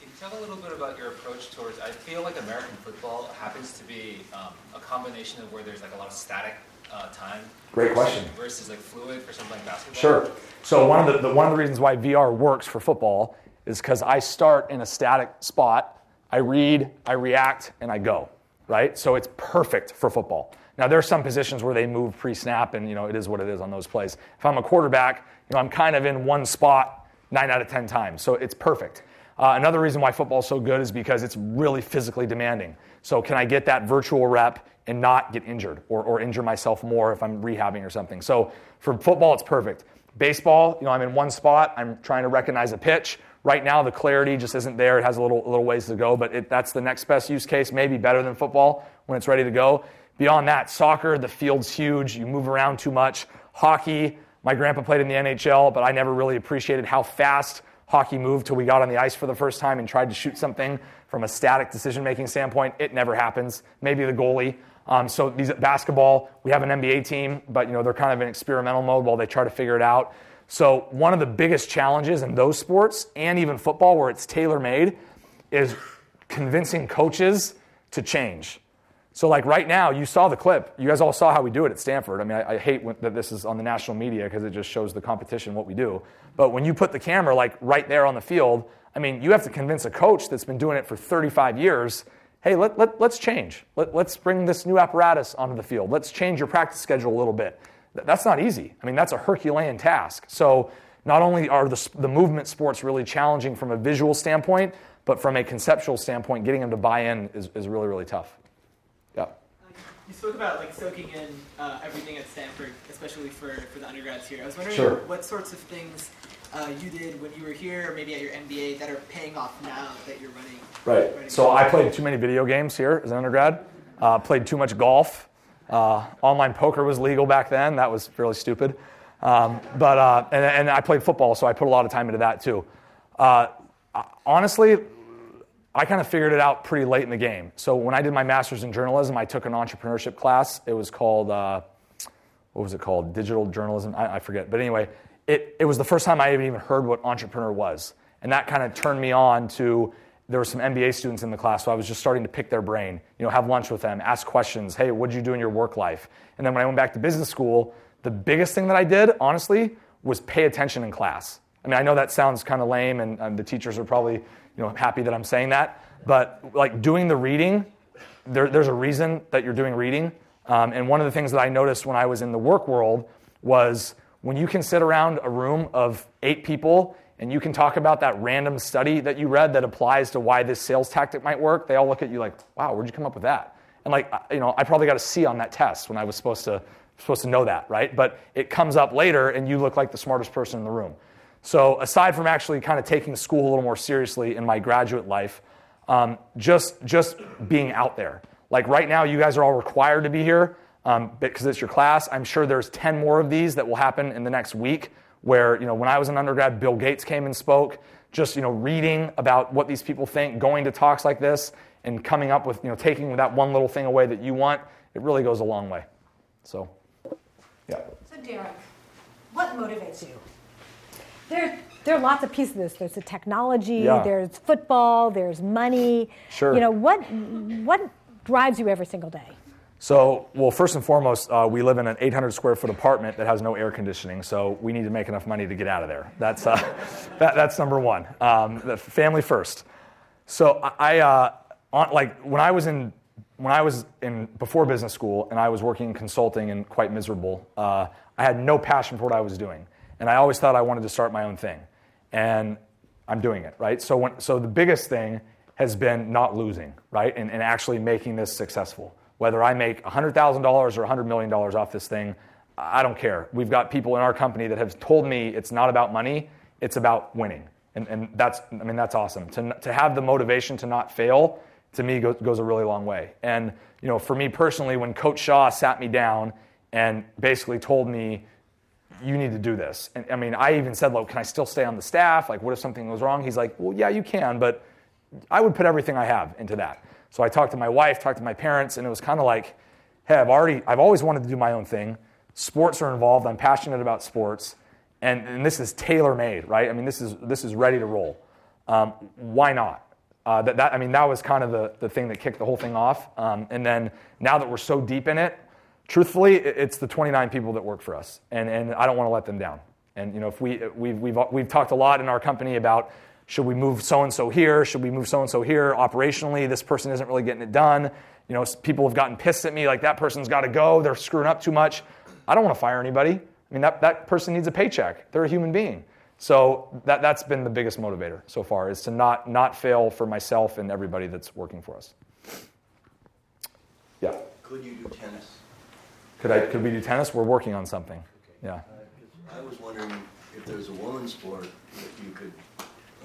can you talk a little bit about your approach towards? I feel like American football happens to be um, a combination of where there's like a lot of static uh, time. Great question. Versus like fluid for something like basketball. Sure. So one of the, the one of the reasons why VR works for football is because I start in a static spot, I read, I react, and I go right? So it's perfect for football. Now there are some positions where they move pre-snap, and you know it is what it is on those plays. If I'm a quarterback, you know I'm kind of in one spot nine out of ten times, so it's perfect. Uh, another reason why football is so good is because it's really physically demanding. So can I get that virtual rep and not get injured or, or injure myself more if I'm rehabbing or something? So for football, it's perfect. Baseball, you know, I'm in one spot. I'm trying to recognize a pitch. Right now, the clarity just isn't there. It has a little, little ways to go, but it, that's the next best use case, maybe better than football when it's ready to go. Beyond that, soccer, the field's huge. You move around too much. Hockey, my grandpa played in the NHL, but I never really appreciated how fast hockey moved till we got on the ice for the first time and tried to shoot something from a static decision making standpoint. It never happens. Maybe the goalie. Um, so these basketball, we have an NBA team, but you know they're kind of in experimental mode while they try to figure it out. So one of the biggest challenges in those sports and even football, where it's tailor made, is convincing coaches to change. So, like right now, you saw the clip. You guys all saw how we do it at Stanford. I mean, I, I hate when, that this is on the national media because it just shows the competition what we do. But when you put the camera like right there on the field, I mean, you have to convince a coach that's been doing it for 35 years. Hey, let, let, let's change. Let, let's bring this new apparatus onto the field. Let's change your practice schedule a little bit. That's not easy. I mean, that's a Herculean task. So, not only are the, the movement sports really challenging from a visual standpoint, but from a conceptual standpoint, getting them to buy in is, is really, really tough. Yeah. You spoke about like soaking in uh, everything at Stanford, especially for, for the undergrads here. I was wondering Sure. what sorts of things uh, you did when you were here, or maybe at your MBA, that are paying off now that you're running. Right. running- So I played too many video games here as an undergrad. Uh, played too much golf. Uh, online poker was legal back then. That was really stupid. Um, but uh, and, and I played football, so I put a lot of time into that too. Uh, honestly, I kind of figured it out pretty late in the game. So when I did my master's in journalism, I took an entrepreneurship class. It was called uh, what was it called? Digital journalism. I, I forget. But anyway, it, it was the first time I even heard what entrepreneur was, and that kind of turned me on to. There were some MBA students in the class, so I was just starting to pick their brain. You know, have lunch with them, ask questions. Hey, what did you do in your work life? And then when I went back to business school, the biggest thing that I did, honestly, was pay attention in class. I mean, I know that sounds kind of lame, and, and the teachers are probably, you know, happy that I'm saying that. But like doing the reading, there, there's a reason that you're doing reading. Um, and one of the things that I noticed when I was in the work world was when you can sit around a room of eight people and you can talk about that random study that you read that applies to why this sales tactic might work, they all look at you like, wow, where'd you come up with that? And like, you know, I probably got a C on that test when I was supposed to, supposed to know that, right? But it comes up later and you look like the smartest person in the room. So aside from actually kind of taking school a little more seriously in my graduate life, um, just just being out there. Like right now, you guys are all required to be here um, because it's your class. I'm sure there's 10 more of these that will happen in the next week. Where you know, when I was an undergrad, Bill Gates came and spoke. Just you know, reading about what these people think, going to talks like this, and coming up with you know, taking that one little thing away that you want, it really goes a long way. So, yeah. So, Derek, what motivates you? There, there are lots of pieces of this. There's the technology, Yeah. there's football, there's money. Sure. You know, what, what drives you every single day? So, well, first and foremost, uh, we live in an 800 square foot apartment that has no air conditioning, so we need to make enough money to get out of there. That's, uh, that, that's number one. Um, family first. So, I, uh, on, like, when I was in, when I was in before business school and I was working in consulting and quite miserable, uh, I had no passion for what I was doing, and I always thought I wanted to start my own thing, and I'm doing it, right? So, when, so the biggest thing has been not losing, right, and, and actually making this successful. Whether I make $100,000 or $100 million off this thing, I don't care. We've got people in our company that have told me it's not about money, it's about winning. And, and that's, I mean, that's awesome. To, to have the motivation to not fail, to me, goes, goes a really long way. And, you know, for me personally, when Coach Shaw sat me down and basically told me, you need to do this. And I mean, I even said, look, can I still stay on the staff? Like, what if something goes wrong? He's like, well, yeah, you can, but I would put everything I have into that. So I talked to my wife, talked to my parents, and it was kind of like, hey, I've already, I've always wanted to do my own thing. Sports are involved. I'm passionate about sports, and, and this is tailor made, right? I mean, this is this is ready to roll. Um, why not? Uh, that, that I mean, that was kind of the, the thing that kicked the whole thing off. Um, and then now that we're so deep in it, truthfully, it's the 29 people that work for us, and, and I don't want to let them down. And you know, if we we've, we've we've talked a lot in our company about should we move so and so here, should we move so and so here operationally, this person isn't really getting it done. You know, people have gotten pissed at me like that person's got to go, they're screwing up too much. I don't want to fire anybody. I mean, that, that person needs a paycheck. They're a human being. So that, that's been the biggest motivator so far is to not, not fail for myself and everybody that's working for us. Yeah. Could you do tennis? Could, I, could we do tennis? We're working on something. Yeah. I was wondering if there's a woman's sport that you could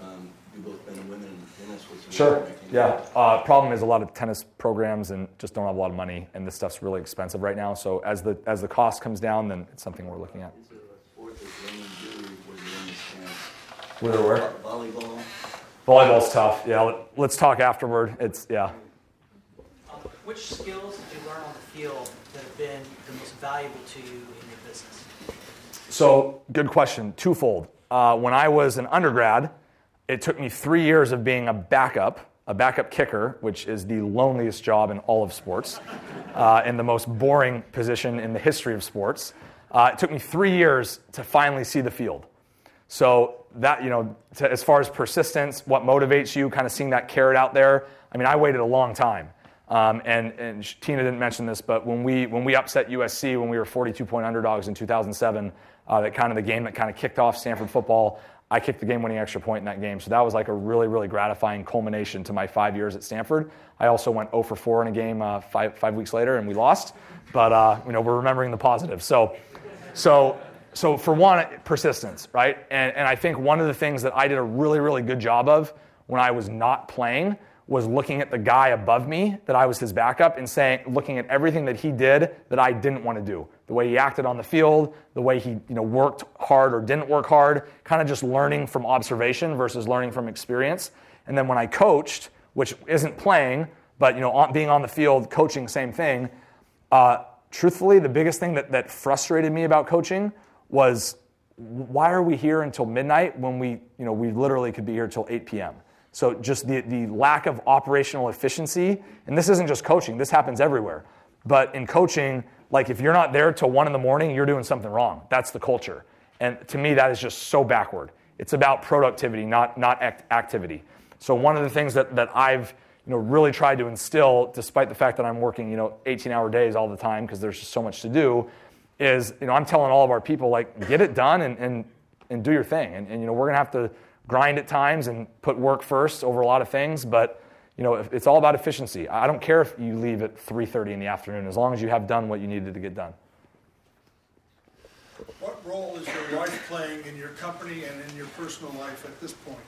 um, do both men and women in tennis Sure. Yeah. Uh, problem is a lot of tennis programs and just don't have a lot of money, and this stuff's really expensive right now. So as the as the cost comes down, then it's something we're looking at. Is there a sport that women do where the women can't were where? Volleyball. Volleyball's tough. Yeah, let- let's talk afterward. It's yeah. Um, which skills did you learn on the field that have been the most valuable to you in your business? So, good question. Twofold. Uh, when I was an undergrad, it took me three years of being a backup, a backup kicker, which is the loneliest job in all of sports, uh, and the most boring position in the history of sports. Uh, it took me three years to finally see the field. So that you know, to, as far as persistence, what motivates you, kind of seeing that carrot out there. I mean, I waited a long time, um, and and Tina didn't mention this, but when we when we upset USC when we were 42 point underdogs in 2007, uh, that kind of the game that kind of kicked off Stanford football. I kicked the game-winning extra point in that game, so that was like a really, really gratifying culmination to my five years at Stanford. I also went 0 for 4 in a game uh, five five weeks later, and we lost. But uh, you know, we're remembering the positive. So, so so for one, persistence, right? And, and I think one of the things that I did a really, really good job of when I was not playing was looking at the guy above me that I was his backup and saying, looking at everything that he did that I didn't want to do. The way he acted on the field, the way he you know, worked hard or didn't work hard, kind of just learning from observation versus learning from experience. And then when I coached, which isn't playing, but you know, on, being on the field, coaching, same thing. Uh, truthfully, the biggest thing that, that frustrated me about coaching was why are we here until midnight when we, you know, we literally could be here till 8 p.m. So just the, the lack of operational efficiency, and this isn't just coaching, this happens everywhere. But in coaching, like if you're not there till one in the morning, you're doing something wrong. That's the culture. And to me, that is just so backward. It's about productivity, not, not act- activity. So one of the things that, that I've you know, really tried to instill, despite the fact that I'm working you know, 18 hour days all the time because there's just so much to do, is you know i'm telling all of our people like get it done and, and, and do your thing and, and you know we're going to have to grind at times and put work first over a lot of things but you know it's all about efficiency i don't care if you leave at 3.30 in the afternoon as long as you have done what you needed to get done What role is your wife playing in your company and in your personal life at this point?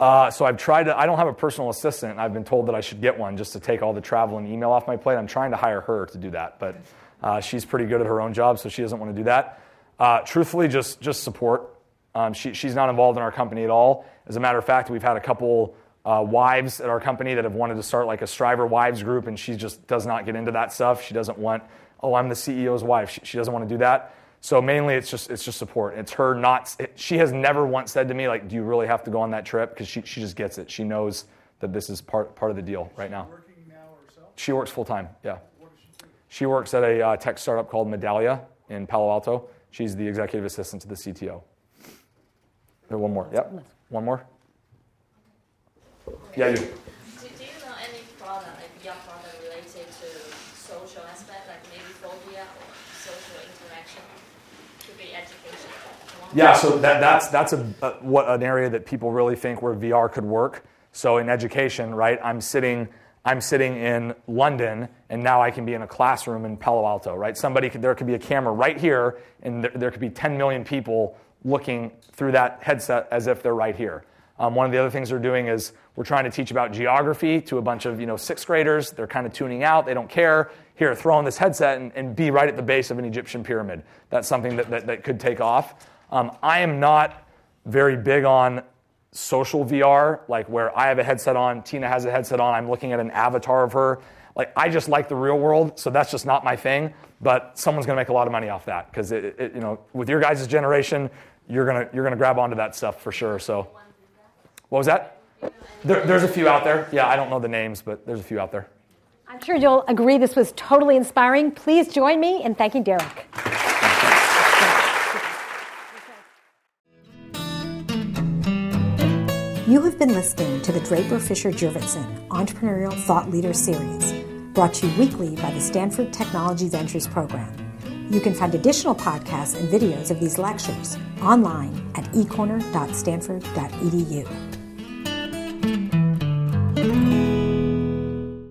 uh, so i've tried to i don't have a personal assistant i've been told that i should get one just to take all the travel and email off my plate i'm trying to hire her to do that but uh, she's pretty good at her own job, so she doesn't want to do that. Uh, truthfully, just, just support. Um, she, she's not involved in our company at all. As a matter of fact, we've had a couple uh, wives at our company that have wanted to start like a Strivr wives group, and she just does not get into that stuff. She doesn't want, oh, I'm the CEO's wife. She, she doesn't want to do that. So mainly, it's just it's just support. It's her not. It, she has never once said to me like, "Do you really have to go on that trip?" Because she she just gets it. She knows that this is part part of the deal right now. She works full time. Yeah. She works at a uh, tech startup called Medallia in Palo Alto. She's the executive assistant to the CTO. One more. Yep. One more. Yeah, you. Do, do you know any product, like VR product related to social aspect, like maybe phobia or social interaction? Could be education. Yeah, so that, that's, that's a, a, what an area that people really think where VR could work. So in education, right, I'm sitting I'm sitting in London and now I can be in a classroom in Palo Alto, right? Somebody could, there could be a camera right here and there, there could be 10 million people looking through that headset as if they're right here. Um, one of the other things we're doing is we're trying to teach about geography to a bunch of you know sixth graders. They're kind of tuning out. They don't care. Here, throw on this headset and, and be right at the base of an Egyptian pyramid. That's something that, that, that could take off. Um, I am not very big on social VR, like where I have a headset on, Tina has a headset on, I'm looking at an avatar of her. Like, I just like the real world, so that's just not my thing. But someone's going to make a lot of money off that because, you know, with your guys' generation, you're to you're to grab onto that stuff for sure. So, what was that? There, there's a few out there. Yeah, I don't know the names, but there's a few out there. I'm sure you'll agree this was totally inspiring. Please join me in thanking Derek. You have been listening to the Draper Fisher Jurvetson Entrepreneurial Thought Leader Series, brought to you weekly by the Stanford Technology Ventures Program. You can find additional podcasts and videos of these lectures online at ecorner.stanford.edu.